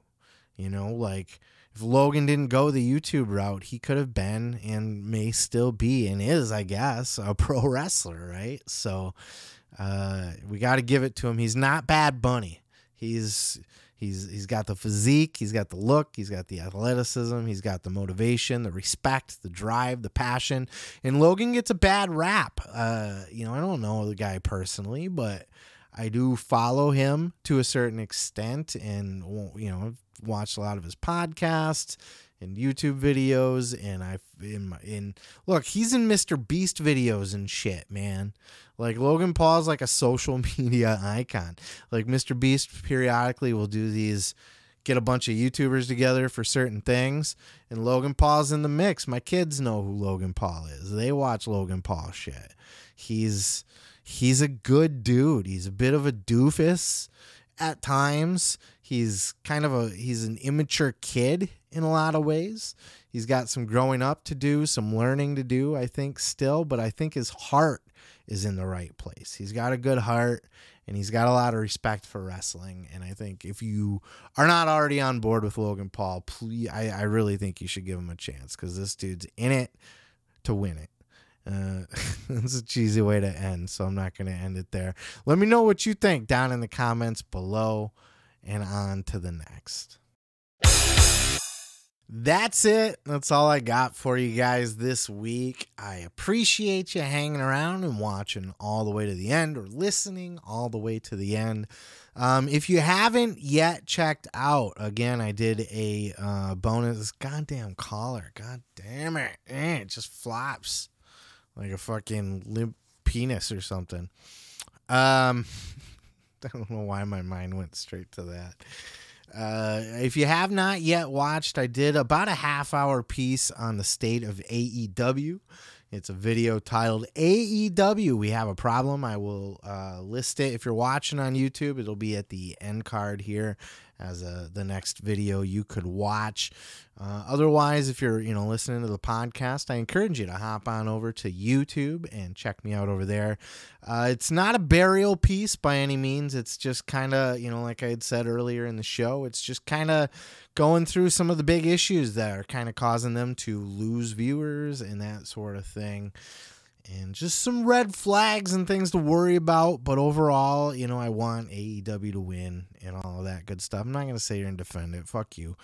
you know, like if Logan didn't go the YouTube route, he could have been and may still be and is, I guess, a *laughs* pro wrestler, right? So uh, we got to give it to him. He's not Bad Bunny. He's he's he's got the physique, he's got the look, he's got the athleticism, he's got the motivation, the respect, the drive, the passion. And Logan gets a bad rap. Uh, you know, I don't know the guy personally, but I do follow him to a certain extent, and you know, I've watched a lot of his podcasts and YouTube videos, and I in my, in look, he's in Mr. Beast videos and shit, man. Like Logan Paul's like a social *laughs* media icon. Like Mr. Beast periodically will do these get a bunch of YouTubers together for certain things, and Logan Paul's in the mix. My kids know who Logan Paul is. They watch Logan Paul shit. He's he's a good dude. He's a bit of a doofus at times. He's kind of a he's an immature kid in a lot of ways. He's got some growing up to do, some learning to do, I think still, but I think his heart is in the right place. He's got a good heart and he's got a lot of respect for wrestling. And I think if you are not already on board with Logan Paul, please, I, I really think you should give him a chance because this dude's in it to win it. Uh, *laughs* it's a cheesy way to end, so I'm not going to end it there. Let me know what you think down in the comments below, and on to the next. That's it. That's all I got for you guys this week. I appreciate you hanging around and watching all the way to the end or listening all the way to the end. Um, if you haven't yet checked out, again, I did a uh, bonus goddamn collar. God damn it. Eh, it just flops like a fucking limp penis or something. Um, *laughs* I don't know why my mind went straight to that. Uh, if you have not yet watched, I did about a half hour piece on the state of AEW. It's a video titled AEW. We have a problem. I will uh, list it if you're watching on YouTube. It'll be at the end card here as a, the next video you could watch. Uh, otherwise, if you're you know listening to the podcast, I encourage you to hop on over to YouTube and check me out over there. Uh, it's not a burial piece by any means. It's just kind of you know like I had said earlier in the show. It's just kind of going through some of the big issues that are kind of causing them to lose viewers and that sort of thing and just some red flags and things to worry about. But overall, you know, I want AEW to win and all of that good stuff. I'm not going to say you're and defend it. Fuck you.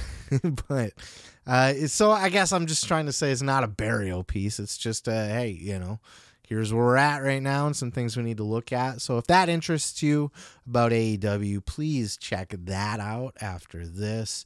*laughs* but uh, so I guess I'm just trying to say it's not a burial piece. It's just a, hey, you know, here's where we're at right now and some things we need to look at. So if that interests you about AEW, please check that out after this.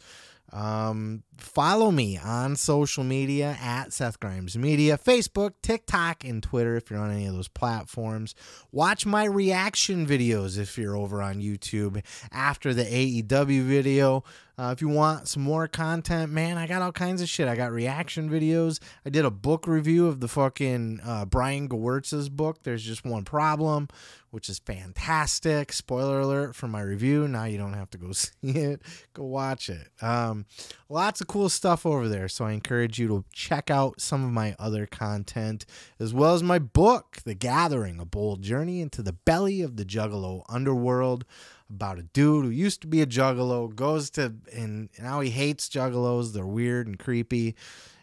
Um, follow me on social media at Seth Grimes Media, Facebook, TikTok, and Twitter if you're on any of those platforms. Watch my reaction videos if you're over on YouTube after the AEW video. Uh, if you want some more content, man, I got all kinds of shit. I got reaction videos. I did a book review of the fucking uh, Brian Gewirtz's book. There's just one problem, which is fantastic. Spoiler alert for my review. Now you don't have to go *laughs* see it. Go watch it. Um, lots of cool stuff over there. So I encourage you to check out some of my other content as well as my book, The Gathering, a bold journey into the belly of the Juggalo underworld about a dude who used to be a juggalo, goes to and now he hates juggalos. They're weird and creepy.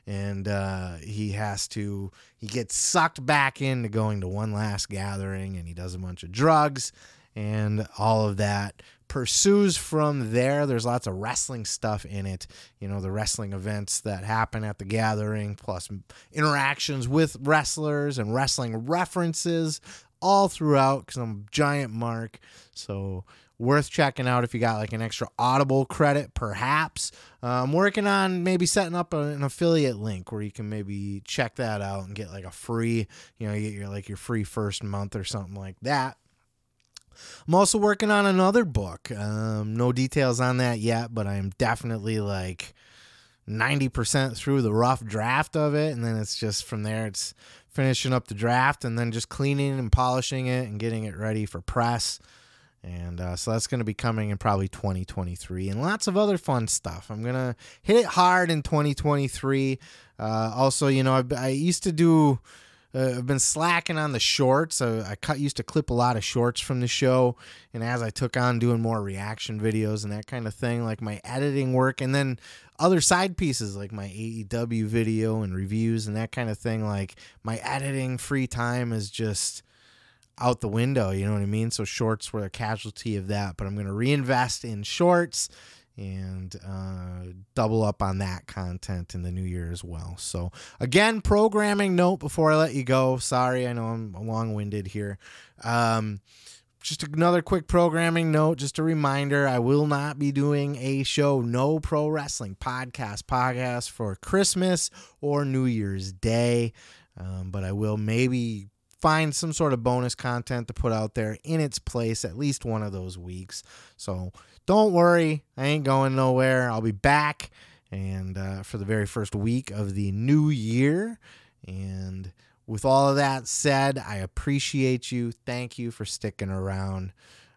And uh, he has to, he gets sucked back into going to one last gathering and he does a bunch of drugs and all of that pursues from there. There's lots of wrestling stuff in it, you know, the wrestling events that happen at the gathering, plus interactions with wrestlers and wrestling references all throughout because I'm a giant mark. So worth checking out if you got like an extra audible credit perhaps. Uh, i'm working on maybe setting up an affiliate link where you can maybe check that out and get like a free you know you get your like your free first month or something like that. I'm also working on another book. Um, no details on that yet but i'm definitely like 90% through the rough draft of it and then it's just from there it's finishing up the draft and then just cleaning and polishing it and getting it ready for press and uh, so that's going to be coming in probably 2023 and lots of other fun stuff. I'm going to hit it hard in 2023. Uh, also, you know, I, I, used to do uh, I've been slacking on the shorts. Uh, I cut used to clip a lot of shorts from the show, and as I took on doing more reaction videos and that kind of thing, like my editing work, and then other side pieces like my AEW video and reviews and that kind of thing, like my editing free time is just out the window. You know what I mean? So shorts were a casualty of that, but I'm going to reinvest in shorts and uh, double up on that content in the new year as well. So, again, programming note before I let you go. Sorry, I know I'm long winded here. Um, just another quick programming note, just a reminder I will not be doing a show, no pro wrestling podcast, podcast for Christmas or New Year's Day. Um, but I will maybe find some sort of bonus content to put out there in its place at least one of those weeks. So don't worry, I ain't going nowhere. I'll be back and uh, for the very first week of the new year. And with all of that said, I appreciate you. Thank you for sticking around.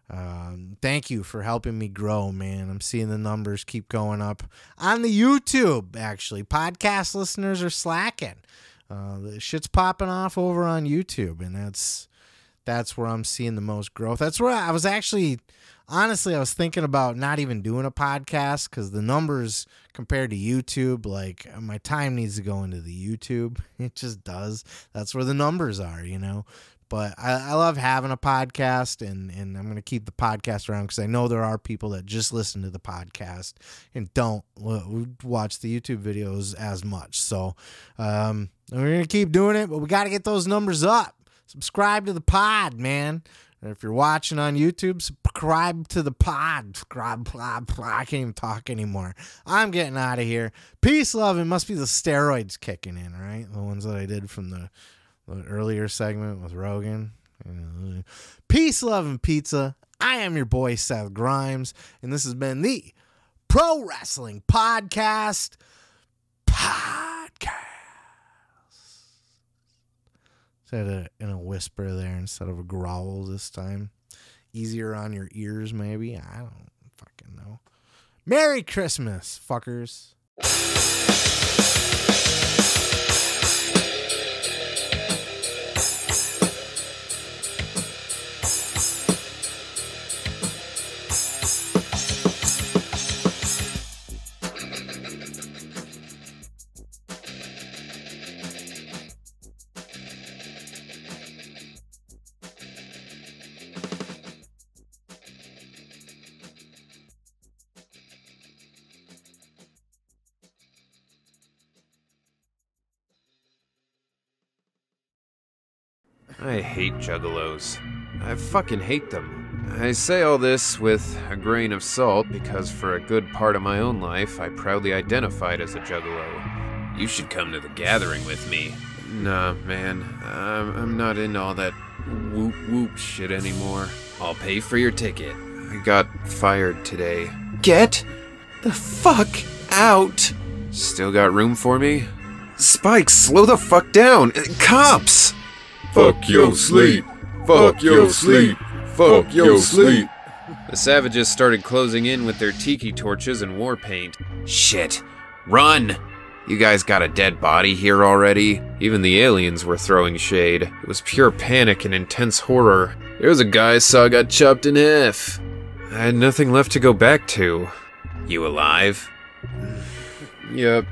Um, thank you for helping me grow, man. I'm seeing the numbers keep going up on the YouTube. Actually, podcast listeners are slacking. Uh, the shit's popping off over on YouTube, and that's that's where I'm seeing the most growth. That's where I was actually, honestly, I was thinking about not even doing a podcast because the numbers compared to YouTube, like my time needs to go into the YouTube. *laughs* It just does. That's where the numbers are, you know. But I, I love having a podcast, and, and I'm going to keep the podcast around because I know there are people that just listen to the podcast and don't watch the YouTube videos as much. So um, we're going to keep doing it, but we got to get those numbers up. Subscribe to the pod, man. And if you're watching on YouTube, subscribe to the pod. Subscribe, blah, blah. I can't even talk anymore. I'm getting out of here. Peace, love. It must be the steroids kicking in, right? The ones that I did from the the earlier segment with Rogan. Peace, love, and pizza. I am your boy, Seth Grimes, and this has been the Pro Wrestling Podcast. Podcast. Said it in a whisper there instead of a growl this time. Easier on your ears, maybe. I don't fucking know. Merry Christmas, fuckers. Juggalos. I fucking hate them. I say all this with a grain of salt because for a good part of my own life, I proudly identified as a juggalo. You should come to the gathering with me. Nah, man, I'm, I'm not in all that whoop whoop shit anymore. I'll pay for your ticket. I got fired today. Get the fuck out! Still got room for me? Spike, slow the fuck down! Uh, cops! Fuck your sleep. Fuck your sleep. Fuck your sleep. The savages started closing in with their tiki torches and war paint. Shit. Run! You guys got a dead body here already? Even the aliens were throwing shade. It was pure panic and intense horror. There was a guy I saw got chopped in half. I had nothing left to go back to. You alive? *sighs* yep.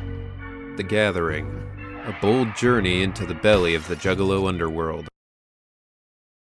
The Gathering. A bold journey into the belly of the Juggalo underworld.